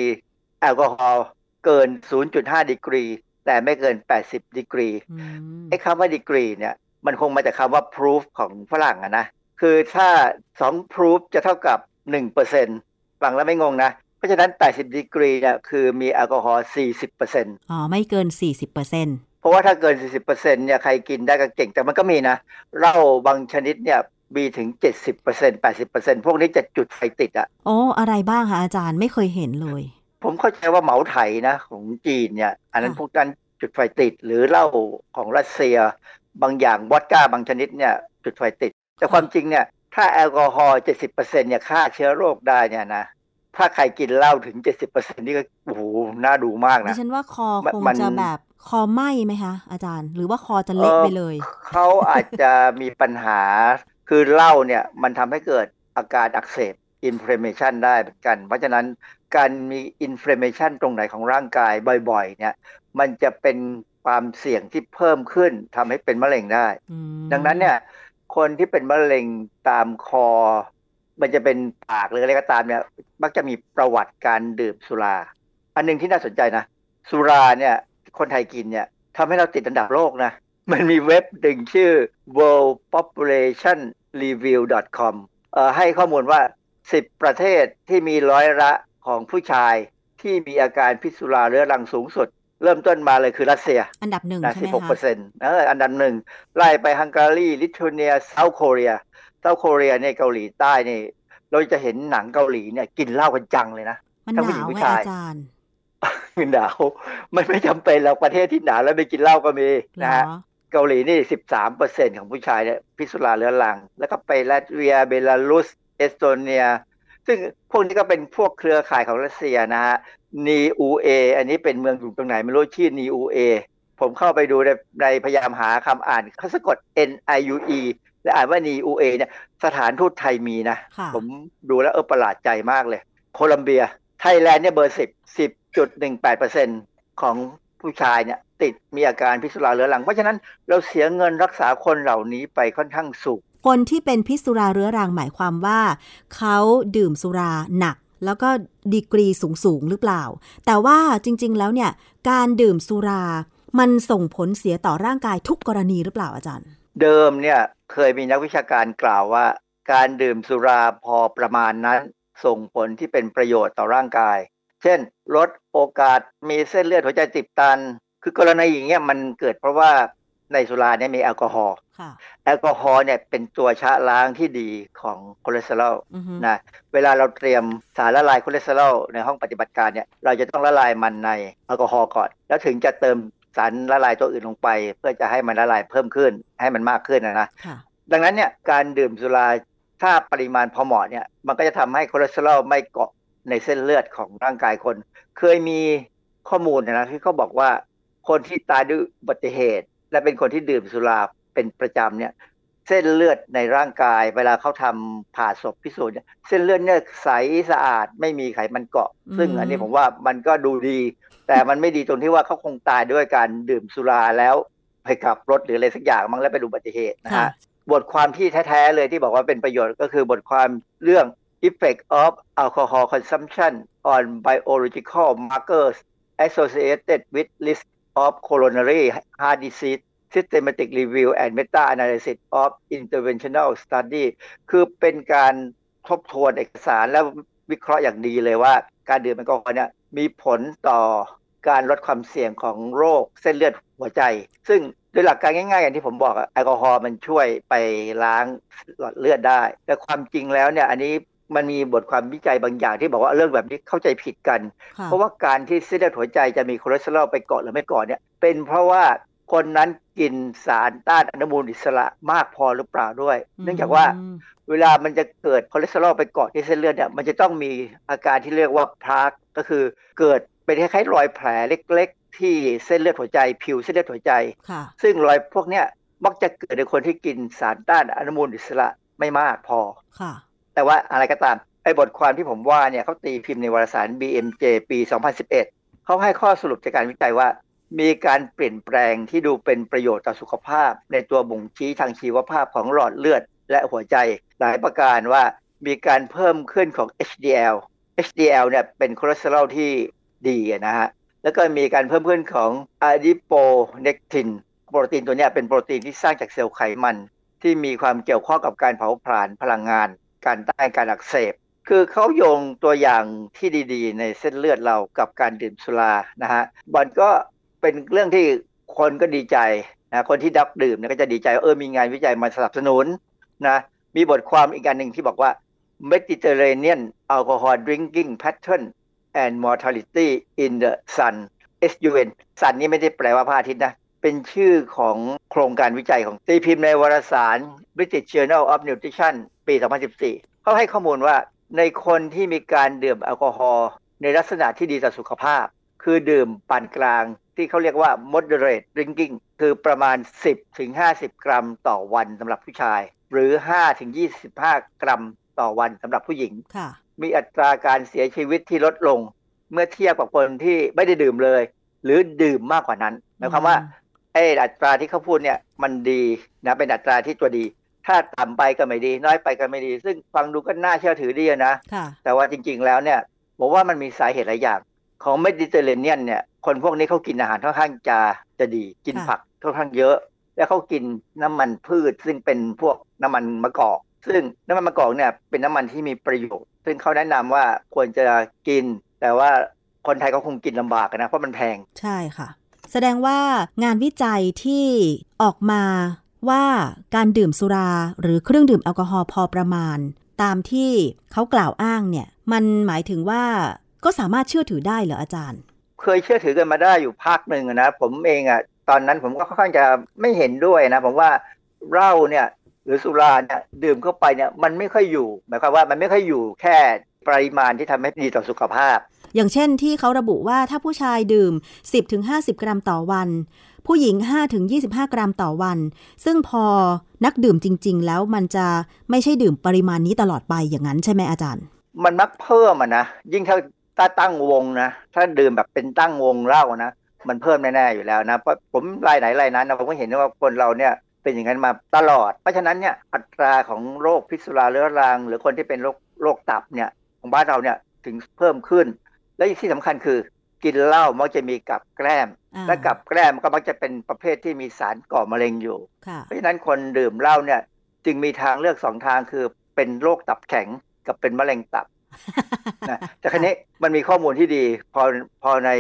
แอลกอฮอล์เกิน 0.5 ดีกรี แต่ไม่เกิน 80 ดีกรีอืมไอ้คำว่าดีกรีเนี่ยมันคงมาจากคำว่า proof ของฝรั่งอะนะ คือถ้า 2 proof จะเท่ากับ 1%ฟังแล้วไม่งงนะ เพราะฉะนั้น 80 ดีกรีเนี่ยคือมีแอลกอฮอล์40%อ๋อ ไม่เกิน 40%เปอ ร์เซ็นต์เพราะว่าถ้าเกิน 40%เนี่ยใครกินได้ก็เก่งแต่มันก็มีนะเหล้าบางชนิดเนี่ยมีถึง 70% 80%พวกนี้จะจุดไฟติดอะโอ้อะไรบ้างคะอาจารย์ไม่เคยเห็นเลย ผมเข้าใจว่าเหมาไถนะ ของจีนเนี่ย อันนั้นค่ะพวกนั้นจุดไฟติด หรือเหล้าของรัสเซีย บางอย่างวอดก้าบางชนิดเนี่ยจุดไฟติด แต่ความจริงเนี่ยถ้าแอลกอฮอล์70%เนี่ยฆ่าเชื้อโรคได้เนี่ยนะ ถ้าใครกินเหล้าถึง70%นี่ก็โอ้โหน่าดูมากดินะฉันว่าคอมันคงมันจะแบบคอไหม้ไหมคะ อาจารย์ หรือว่าคอจะเละไปเลย เขาอาจจะมีปัญหาคือเหล้าเนี่ย มันทำให้เกิดอาการอักเสบ inflammation ได้เหมือนกัน เพราะฉะนั้นการมี inflammation ตรงไหนของร่างกายบ่อยๆ เนี่ย มันจะเป็นความเสี่ยงที่เพิ่มขึ้นทำให้เป็นมะเร็งได้อืมดังนั้นเนี่ย คนที่เป็นมะเร็งตามคอ มันจะเป็นปากหรืออะไรก็ตามเนี่ยมักจะมีประวัติการดื่มสุรา อันหนึ่งที่น่าสนใจนะ สุราเนี่ย คนไทยกินเนี่ยทำให้เราติดอันดับโลกนะ มันมีเว็บหนึ่งชื่อ worldpopulationreview.com เอ่อให้ข้อมูลว่า 10 ประเทศที่มีร้อยละของผู้ชายที่มีอาการพิษสุราเรื้อรังสูงสุด เริ่มต้นมาเลยคือรัสเซีย อันดับหนึ่งนะใช่ไหม16เปอร์คะเซ็นต์เอออันดับหนึ่งไล่ไปฮังการี ลิทัวเนียเซาท์โคเรีย เซาท์โคเรียในยเกาหลีใต้นี่เราจะเห็นหนังเกาหลีเนี่ย กินเหล้ากันจังเลยนะมันทั้งหผู้หญินางวผู้ไงชายอาจารย์หนาวมันไม่จำเป็นหรอกประเทศที่หนาวแล้วไม่กินเหล้าก็มีเหรนะอฮะเกาหลีนี่13เปอร์เซ็นของผู้ชายเนี่ยพิษสุราเรื้อรัง แล้วก็ไปลัตเวียเบลารุส เอสโตเนีย ซึ่งพวกนี้ก็เป็นพวกเครือข่ายของรัสเซียนะฮะนีอูเออันนี้เป็นเมืองอยู่ตรงไหนไม่รู้ชื่อนีอูเอผมเข้าไปดูในในพยายามหาคำอ่านเขาสะกด N I U E และอ่านว่านีอูเอเนี่ยสถานทูตไทยมีนะค่ะผมดูแล้วเออประหลาดใจมากเลย โคลัมเบีย ไทยแลนด์เนี่ยเบอร์สิบสิบจุดหนึ่งแปดเปอร์เซ็นของผู้ชายเนี่ยติดมีอาการพิษสุราเรื้อรัง เพราะฉะนั้นเราเสียเงินรักษาคนเหล่านี้ไปค่อนข้างสูงคนที่เป็นพิษสุราเรื้อรังหมายความว่า เขาดื่มสุราหนักแล้วก็ดีกรีสูงสูงๆหรือเปล่า แต่ว่าจริง ๆ แล้วเนี่ย การดื่มสุรา มันส่งผลเสียต่อร่างกายทุกกรณีหรือเปล่าอาจารย์ เดิมเนี่ยเคยมีนักวิชาการกล่าวว่า การดื่มสุราพอประมาณนั้นส่งผลที่เป็นประโยชน์ต่อร่างกาย เช่น ลดโอกาสมีเส้นเลือดหัวใจติดตัน คือกรณีอย่างเงี้ยมันเกิดเพราะว่าในสุราเนี่ยมีแอลกอฮอล์ค่ะแอลกอฮอล์เนี่ยเป็นตัวชะล้างที่ดีของคอเลสเตอรอลอือฮึนะเวลาเราเตรียมสารละลายคอเลสเตอรอลในห้องปฏิบัติการเนี่ยเราจะต้องละลายมันในแอลกอฮอล์ก่อน แล้วถึงจะเติม สารละลายตัวอื่นลงไป เพื่อจะให้มันละลายเพิ่มขึ้น ให้มันมากขึ้นนะนะค่ะดังนั้นเนี่ยการดื่มสุราถ้าปริมาณพอเหมาะเนี่ยมันก็จะทำให้คอเลสเตอรอลไม่เกาะในเส้นเลือดของร่างกายคน เคยมีข้อมูลนะที่เขาบอกว่า คนที่ตายด้วยอุบัติเหตุ และเป็นคนที่ดื่มสุราเป็นประจำเนี่ย เส้นเลือดในร่างกาย เวลาเขาทำผ่าศพพิสูจน์เนี่ยเส้นเลือดเนี่ยใสสะอาดไม่มีไขมันเกาะอืมซึ่งอันนี้ผมว่ามันก็ดูดี แต่มันไม่ดีตรงที่ว่าเขาคงตายด้วยการดื่มสุราแล้วไปขับรถหรืออะไรสักอย่างมั้งแล้วเป็นอุบัติเหตุนะค่ะฮะบทความที่แท้ๆเลยที่บอกว่าเป็นประโยชน์ก็คือบทความเรื่อง effect of alcohol consumption on biological markers associated with risk of coronary heart disease systematic review and meta-analysis of interventional study คือเป็นการทบทวนเอกสารและวิเคราะห์อย่างดีเลยว่า การดื่มแอลกอฮอล์เนี่ยมีผลต่อการลดความเสี่ยงของโรคเส้นเลือดหัวใจ ซึ่งโดยหลักการง่ายๆอย่างที่ผมบอกอะแอลกอฮอล์มันช่วยไปล้างหลอดเลือดได้ แต่ความจริงแล้วเนี่ยอันนี้มันมีบทความวิจัยบางอย่างที่บอกว่าเรื่องแบบนี้เข้าใจผิดกันค่ะเพราะว่าการที่เส้นเลือดหัวใจจะมีคอเลสเตอรอลไปเกาะหรือไม่เกาะเนี่ยเป็นเพราะว่า คนนั้นกินสารต้านอนุมูลอิสระมากพอหรือเปล่าด้วย เนื่องจากว่าอืมเวลามันจะเกิดคอเลสเตอรอลไปเกาะที่เส้นเลือดเนี่ยมันจะต้องมีอาการที่เรียกว่า plaque ก็คือเกิดเป็นคล้ายๆรอยแผลเล็ก ๆ ที่เส้นเลือดหัวใจ ผิวเส้นเลือดหัวใจค่ะซึ่งรอยพวกเนี้ยมักจะเกิดในคนที่กินสารต้านอนุมูลอิสระไม่มากพอค่ะแต่ว่าอะไรก็ตามไอ้บทความที่ผมว่าเนี่ยเขาตีพิมพ์ในวารสาร BMJ ปี 2011เขาให้ข้อสรุปจากการวิจัยว่า มีการเปลี่ยนแปลงที่ดูเป็นประโยชน์ต่อสุขภาพ ในตัวบ่งชี้ทางชีวภาพของหลอดเลือด และหัวใจหลายประการว่ามีการเพิ่มขึ้นของ HDL HDL เนี่ยเป็นคอเลสเตอรอลที่ดีนะฮะแล้วก็มีการเพิ่มขึ้นของอะดิโปเนกตินโปรตีนตัวนี้เป็นโปรตีนที่สร้างจากเซลล์ไขมัน ที่มีความเกี่ยวข้องกับการเผาผลาญพลังงาน การต้านการอักเสบ คือเขาโยงตัวอย่างที่ดีๆ ในเส้นเลือดเรากับการดื่มสุรานะฮะมันก็ เป็นเรื่องที่คนก็ดีใจนะคนที่ดับดื่มเนี่ยก็จะดีใจเออมีงานวิจัยมาสนับสนุนนะมีบทความอีกอันหนึ่งที่บอกว่า Mediterranean alcohol drinking pattern and mortality in the sun SUN sun นี่ไม่ได้แปลว่าพระอาทิตย์นะ เป็นชื่อของโครงการวิจัยของตีพิมพ์ในวารสาร British Journal of Nutrition ปี 2014 เขาให้ข้อมูลว่าในคนที่มีการดื่มแอลกอฮอล์ในลักษณะที่ดีต่อสุขภาพ คือดื่มปานกลาง ที่เขาเรียกว่า moderate drinking คือประมาณ 10-50 กรัมต่อวันสำหรับผู้ชาย หรือ 5-25 กรัมต่อวันสำหรับผู้หญิงค่ะมีอัตราการเสียชีวิตที่ลดลง เมื่อเทียบกับคนที่ไม่ได้ดื่มเลย หรือดื่มมากกว่านั้นหมายความว่าไอ้อัตราที่เขาพูดเนี่ยมันดีนะเป็นอัตราที่ตัวดี ถ้าต่ำไปก็ไม่ดี น้อยไปก็ไม่ดี ซึ่งฟังดูก็น่าเชื่อถือดีนะค่ะแต่ว่าจริงๆแล้วเนี่ยบอกว่ามันมีสาเหตุหลายอย่างของเมดิเตอร์เรเนียนเนี่ย คนพวกนี้เขากินอาหารค่อนข้างจะจะดี กินค่ะผักค่อนข้างเยอะ แล้วเขากินน้ำมันพืช ซึ่งเป็นพวกน้ำมันมะกอก ซึ่งน้ำมันมะกอกเนี่ยเป็นน้ำมันที่มีประโยชน์ ซึ่งเขาแนะนำว่าควรจะกิน แต่ว่าคนไทยก็คงกินลำบากนะเพราะมันแพง ใช่ค่ะ แสดงว่างานวิจัยที่ออกมาว่าการดื่มสุราหรือเครื่องดื่มแอลกอฮอล์พอประมาณ ตามที่เขากล่าวอ้างเนี่ย มันหมายถึงว่าก็สามารถเชื่อถือได้เหรออาจารย์ เคยเชื่อถือกันมาได้อยู่พักหนึ่งอะนะผมเองอะตอนนั้นผมก็ค่อนข้างจะไม่เห็นด้วยนะผมว่าเหล้าเนี่ยหรือสุราเนี่ยดื่มเข้าไปเนี่ยมันไม่ค่อยอยู่หมายความว่ามันไม่ค่อยอยู่แค่ปริมาณที่ทำให้ดีต่อสุขภาพ อย่างเช่นที่เขาระบุว่าถ้าผู้ชายดื่ม 10-50 กรัมต่อวัน ผู้หญิง 5-25 กรัมต่อวัน ซึ่งพอนักดื่มจริง ๆ แล้วมันจะไม่ใช่ดื่มปริมาณนี้ตลอดไปอย่างนั้นใช่ไหมอาจารย์ มันมักเพิ่มอะนะยิ่งถ้า ถ้าตั้งวงนะ ถ้าดื่มแบบเป็นตั้งวงเหล้านะ มันเพิ่มแน่ๆอยู่แล้วนะ เพราะผมรายไหนรายนั้นนะผมก็เห็นว่าคนเราเนี่ยเป็นอย่างนั้นมาตลอด เพราะฉะนั้นเนี่ยอัตราของโรคพิษสุราเรื้อรัง หรือคนที่เป็นโรคโรคตับเนี่ยของบ้านเราเนี่ยถึงเพิ่มขึ้น และที่สำคัญคือกินเหล้ามักจะมีกับแกล้มอ่าและกับแกล้มก็มักจะเป็นประเภทที่มีสารก่อมะเร็งอยู่ค่ะเพราะฉะนั้นคนดื่มเหล้าเนี่ยจึงมีทางเลือกสองทางคือเป็นโรคตับแข็งกับเป็นมะเร็งตับ นะแต่ครั้นี้มันมีข้อมูลที่ดีพอพอใน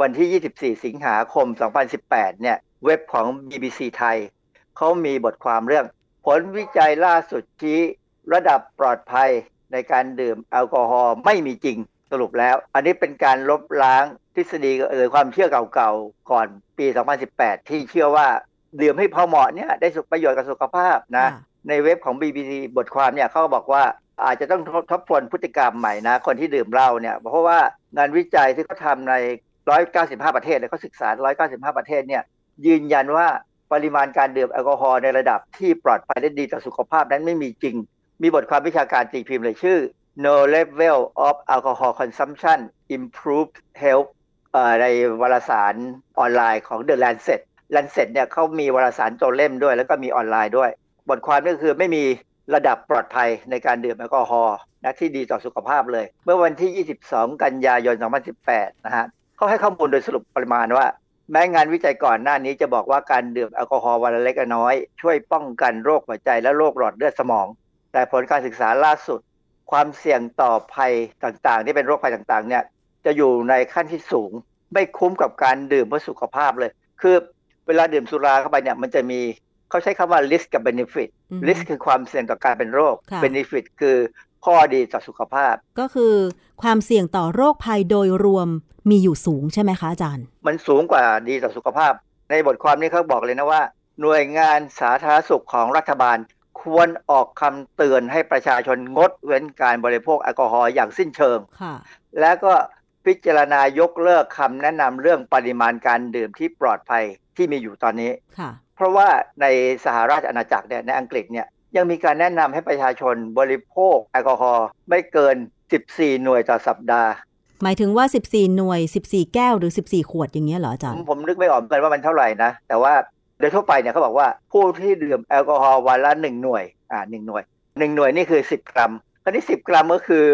วันที่ 24 สิงหาคม 2018 เนี่ย เว็บของ BBC ไทย เขามีบทความเรื่อง ผลวิจัยล่าสุดชี้ระดับปลอดภัยในการดื่มแอลกอฮอล์ไม่มีจริงสรุปแล้ว อันนี้เป็นการลบล้างทฤษฎีเออความเชื่อเก่าๆ ก่อนปี 2018 ที่เชื่อว่าดื่มให้พอเหมาะเนี่ยได้สุขประโยชน์กับสุขภาพนะค่ะในเว็บของ BBC บทความเนี่ยเขาก็บอกว่า อาจจะต้องทบทวนพฤติกรรมใหม่นะ คนที่ดื่มเหล้าเนี่ยเพราะว่างานวิจัยที่เขาทำใน 195 ประเทศเลยเขาศึกษา 195 ประเทศเนี่ยยืนยันว่าปริมาณการดื่มแอลกอฮอล์ในระดับที่ปลอดภัยและดีต่อสุขภาพนั้นไม่มีจริง มีบทความวิชาการตีพิมพ์เลยชื่อ No level of alcohol consumption improved health ในวารสารออนไลน์ของ The Lancet Lancet เนี่ยเขามีวารสารตัวเล่มด้วย แล้วก็มีออนไลน์ด้วย บทความก็คือไม่มี ระดับปลอดภัยในการดื่มแอลกอฮอล์นะที่ดีต่อสุขภาพเลย เมื่อวันที่ 22 กันยายน 2018 นะฮะเขาให้ข้อมูลโดยสรุปปริมาณว่า แม้งานวิจัยก่อนหน้านี้จะบอกว่าการดื่มแอลกอฮอล์วันละเล็กน้อย ช่วยป้องกันโรคหัวใจและโรคหลอดเลือดสมอง แต่ผลการศึกษาล่าสุด ความเสี่ยงต่อภัยต่างๆ ที่เป็นโรคภัยต่างๆเนี่ยจะอยู่ในขั้นที่สูง ไม่คุ้มกับการดื่มเพื่อสุขภาพเลย คือเวลาดื่มสุราเข้าไปเนี่ยมันจะมี เขาใช้คำว่า risk กับ benefit อือฮึ risk คือความเสี่ยงต่อการเป็นโรคค่ะ benefit คือข้อดีต่อสุขภาพ ก็คือความเสี่ยงต่อโรคภัยโดยรวมมีอยู่สูงใช่ไหมคะอาจารย์ มันสูงกว่าดีต่อสุขภาพ ในบทความนี้เขาบอกเลยนะว่า หน่วยงานสาธารณสุขของรัฐบาล ควรออกคำเตือนให้ประชาชนงดเว้นการบริโภคแอลกอฮอล์อย่างสิ้นเชิงค่ะและก็พิจารณายกเลิกคำแนะนำเรื่องปริมาณการดื่มที่ปลอดภัยที่มีอยู่ตอนนี้ค่ะ เพราะว่าในสหราชอาณาจักรเนี่ยในอังกฤษเนี่ยยังมีการแนะนำให้ประชาชนบริโภคแอลกอฮอล์ไม่เกิน 14 หน่วยต่อสัปดาห์ หมายถึงว่า 14 หน่วย 14 แก้วหรือ 14 ขวดอย่างเงี้ยเหรออาจารผมย์ ผมนึกไม่ออกเหมือนกันว่ามันเท่าไหร่นะ แต่ว่าโดยทั่วไปเนี่ยเขาบอกว่าผู้ที่ดื่มแอลกอฮอล์วันละหนึ่งหน่วย อ่าหนึ่งหน่วยหนึ่งหน่วยนี่คือสิบกรัมคราวนี้สิบกรัมก็คือ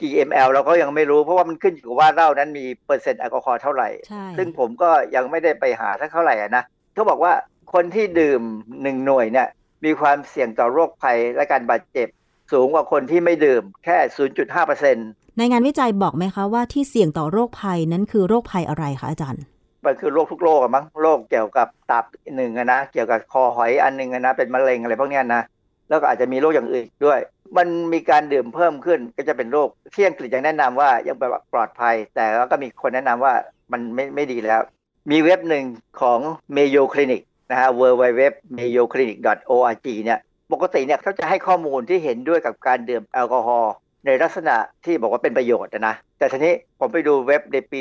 กี่ ml เราก็ยังไม่รู้เพราะว่ามันขึ้นอยู่กับว่าเหล้านั้นมีเปอร์เซ็นต์แอลกอฮอล์เท่าไหร่ใช่ซึ่งผมก็ยังไม่ได้ไปหาสักเท่าไหร่อะนะเขาบอกว่า คนที่ดื่มหนึ่งหน่วยเนี่ยมีความเสี่ยงต่อโรคภัยและการบาดเจ็บ สูงกว่าคนที่ไม่ดื่มแค่ 0.5เปอร์เซ็นต์ในงานวิจัยบอกไหมคะว่าที่เสี่ยงต่อโรคภัยนั้นคือโรคภัยอะไรคะอาจารย์มันคือโรคทุกโรคอะมั้งโรคเกี่ยวกับตับหนึ่งอะนะเกี่ยวกับคอหอยอันหนึ่งอะนะเป็นมะเร็งอะไรพวกเนี้ยนะแล้วก็อาจจะมีโรคอย่างอื่นอีกด้วย มันมีการดื่มเพิ่มขึ้นก็จะเป็นโรคที่อังกฤษยังแนะนำว่ายังแบบปลอดภัย แต่ก็มีคนแนะนำว่ามันไม่ไม่ดีแล้ว มีเว็บหนึ่งของ Mayo Clinic นะฮะ www.mayoclinic.org เนี่ยปกติเนี่ยเขาจะให้ข้อมูลที่เห็นด้วยกับการดื่มแอลกอฮอล์ในลักษณะที่บอกว่าเป็นประโยชน์นะ แต่ทีนี้ผมไปดูเว็บในปี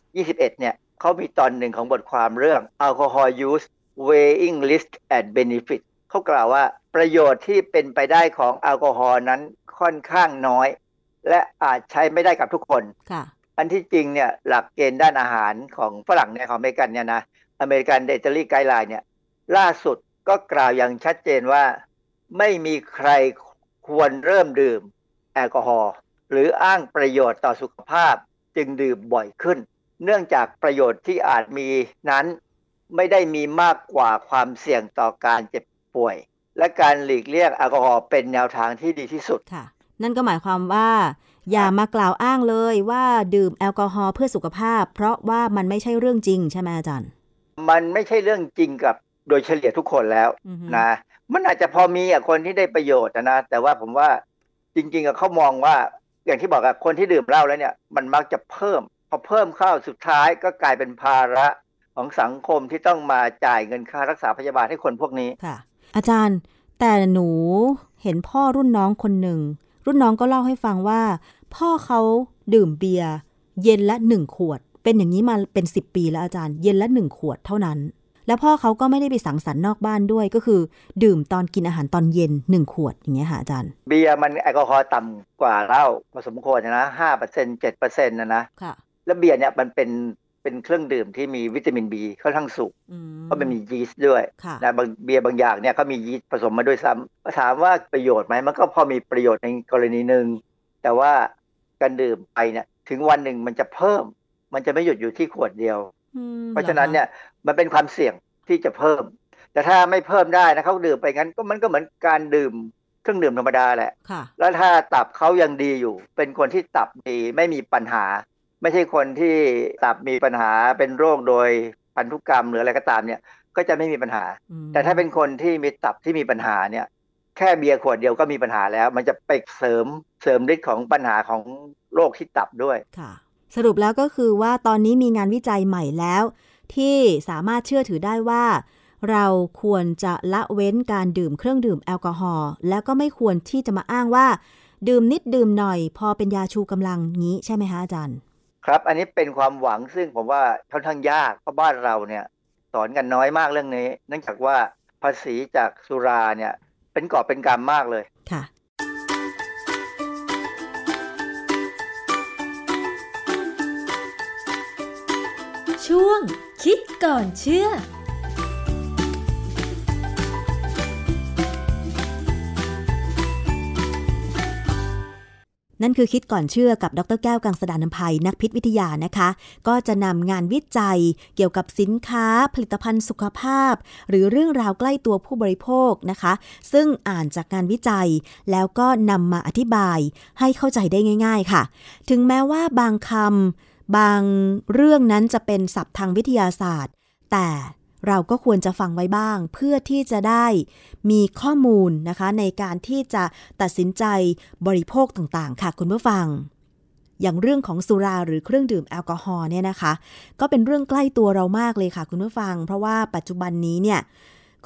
2021 เนี่ยเขามีตอนหนึ่งของบทความเรื่อง Alcohol Use Weighing Risk and Benefit เขากล่าวว่าประโยชน์ที่เป็นไปได้ของแอลกอฮอล์นั้นค่อนข้างน้อย และอาจใช้ไม่ได้กับทุกคนค่ะอันที่จริงเนี่ยหลักเกณฑ์ด้านอาหารของฝรั่งเนี่ยของอเมริกันเนี่ยนะ อเมริกันเดต a รี่ไกด์ไลน์เนี่ยล่าสุดก็กล่าวอย่างชัดเจนว่า ไม่มีใครควรเริ่มดื่มแอลกอฮอล์หรืออ้างประโยชน์ต่อสุขภาพจึงดื่มบ่อยขึ้น เนื่องจากประโยชน์ที่อาจมีนั้น ไม่ได้มีมากกว่าความเสี่ยงต่อการเจ็บป่วย และการหลีกเลี่ยงแอลกอฮอล์เป็นแนวทางที่ดีที่สุดค่ะ นั่นก็หมายความว่า อย่ามากล่าวอ้างเลยว่าดื่มแอลกอฮอล์เพื่อสุขภาพ เพราะว่ามันไม่ใช่เรื่องจริงใช่ไหมอาจารย์ มันไม่ใช่เรื่องจริงกับโดยเฉลี่ยทุกคนแล้วอือฮึนะมันอาจจะพอมีอะคนที่ได้ประโยชน์นะนะแต่ว่าผมว่าจริงๆอะเขามองว่าอย่างที่บอกอะคนที่ดื่มเหล้าแล้วเนี่ยมันมักจะเพิ่ม พอเพิ่มเข้าสุดท้ายก็กลายเป็นภาระของสังคมที่ต้องมาจ่ายเงินค่ารักษาพยาบาลให้คนพวกนี้ค่ะ อาจารย์แต่หนูเห็นพ่อรุ่นน้องคนหนึ่ง รุ่นน้องก็เล่าให้ฟังว่า พ่อเขาดื่มเบียร์เย็นละหนึ่งขวด เป็นอย่างนี้มาเป็นสิบปีแล้วอาจารย์ เย็นละหนึ่งขวดเท่านั้น แล้วพ่อเขาก็ไม่ได้ไปสังสรรค์นอกบ้านด้วย ก็คือ ดื่มตอนกินอาหารตอนเย็นหนึ่งขวดอย่างเงี้ยค่ะอาจารย์ เบียร์มันแอลกอฮอล์ต่ำกว่าเหล้าพอสมควรนะห้าเปอร์เซ็นเจ็ดเปอร์เซ็นต์นะนะค่ะแล้วเบียร์เนี่ยมันเป็นเป็นเครื่องดื่มที่มีวิตามินบีค่อนข้างสูงอืมเพราะมันมียีสต์ด้วยค่ะนะบางเบียร์บางอย่างเนี่ยเขามียีสต์ผสมมาด้วยซ้ำถามว่าประโยชน์ไหมมันก็พอมีประโยชน์ในกรณีหนึ่งแต่ว่าการดื่มไปเนี่ยถึงวันหนึ่งมันจะเพิ่ม มันจะไม่หยุดอยู่ที่ขวดเดียวอืมเพราะฉะนั้นเนี่ยมันเป็นความเสี่ยงที่จะเพิ่ม แต่ถ้าไม่เพิ่มได้นะเขาดื่มไปงั้นก็มันก็เหมือนการดื่มเครื่องดื่มธรรมดาแหละค่ะแล้วถ้าตับเขายังดีอยู่ เป็นคนที่ตับดีไม่มีปัญหา ไม่ใช่คนที่ตับมีปัญหาเป็นโรคโดยพันธุกรรมหรืออะไรก็ตามเนี่ย ก็จะไม่มีปัญหาอืมแต่ถ้าเป็นคนที่มีตับที่มีปัญหาเนี่ยแค่เบียร์ขวดเดียวก็มีปัญหาแล้ว มันจะไปเสริมเสริมฤทธิ์ของปัญหาของโรคที่ตับด้วยค่ะ สรุปแล้วก็คือว่าตอนนี้มีงานวิจัยใหม่แล้ว ที่สามารถเชื่อถือได้ว่า เราควรจะละเว้นการดื่มเครื่องดื่มแอลกอฮอล์แล้วก็ไม่ควรที่จะมาอ้างว่า ดื่มนิดดื่มหน่อย พอเป็นยาชูกำลังงี้ใช่ไหมคะอาจารย์ ครับ อันนี้เป็นความหวังซึ่งผมว่าค่อนข้างยากเพราะบ้านเราเนี่ยสอนกันน้อยมากเรื่องนี้ เนื่องจากว่าภาษีจากสุราเนี่ยเป็นกอบเป็นกรรมมากเลยค่ะ ช่วง คิดก่อนเชื่อนั่นคือคิดก่อนเชื่อกับดรแก้วกังสดานนภัยนักพิษวิทยานะคะ ก็จะนำงานวิจัยเกี่ยวกับสินค้า ผลิตภัณฑ์สุขภาพ หรือเรื่องราวใกล้ตัวผู้บริโภคนะคะ ซึ่งอ่านจากงานวิจัย แล้วก็นำมาอธิบายให้เข้าใจได้ง่าย ๆ ค่ะ ถึงแม้ว่าบางคำ บางเรื่องนั้นจะเป็นศัพท์ทางวิทยาศาสตร์ แต่เราก็ควรจะฟังไว้บ้าง เพื่อที่จะได้มีข้อมูลนะคะ ในการที่จะตัดสินใจบริโภคต่างๆ ค่ะคุณผู้ฟัง อย่างเรื่องของสุราหรือเครื่องดื่มแอลกอฮอล์เนี่ยนะคะ ก็เป็นเรื่องใกล้ตัวเรามากเลยค่ะคุณผู้ฟัง เพราะว่าปัจจุบันนี้เนี่ย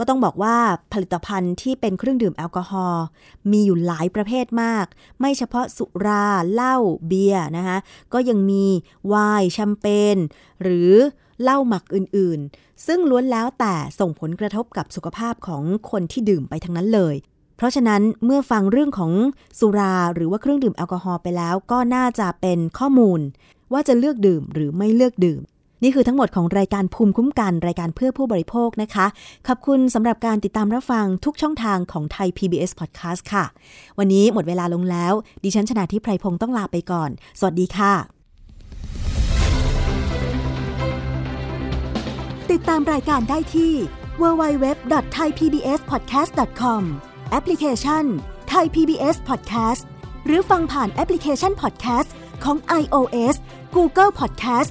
ก็ต้องบอกว่าผลิตภัณฑ์ที่เป็นเครื่องดื่มแอลกอฮอล์มีอยู่หลายประเภทมาก ไม่เฉพาะสุราเหล้าเบียร์นะคะก็ยังมีไวน์แชมเปญหรือเหล้าหมักอื่นๆ ซึ่งล้วนแล้วแต่ส่งผลกระทบกับสุขภาพของคนที่ดื่มไปทั้งนั้นเลย เพราะฉะนั้นเมื่อฟังเรื่องของสุราหรือว่าเครื่องดื่มแอลกอฮอล์ไปแล้ว ก็น่าจะเป็นข้อมูลว่าจะเลือกดื่มหรือไม่เลือกดื่ม นี่คือทั้งหมดของรายการภูมิคุ้มกันรายการเพื่อผู้บริโภคนะคะ ขอบคุณสำหรับการติดตามรับฟังทุกช่องทางของไทย PBS Podcast ค่ะ วันนี้หมดเวลาลงแล้ว ดิฉันชนะทิพไพรพงศ์ต้องลาไปก่อน สวัสดีค่ะ ติดตามรายการได้ที่ www.thaipbspodcast.com แอปพลิเคชัน Thai PBS Podcast หรือฟังผ่านแอปพลิเคชัน Podcast ของ iOS Google Podcast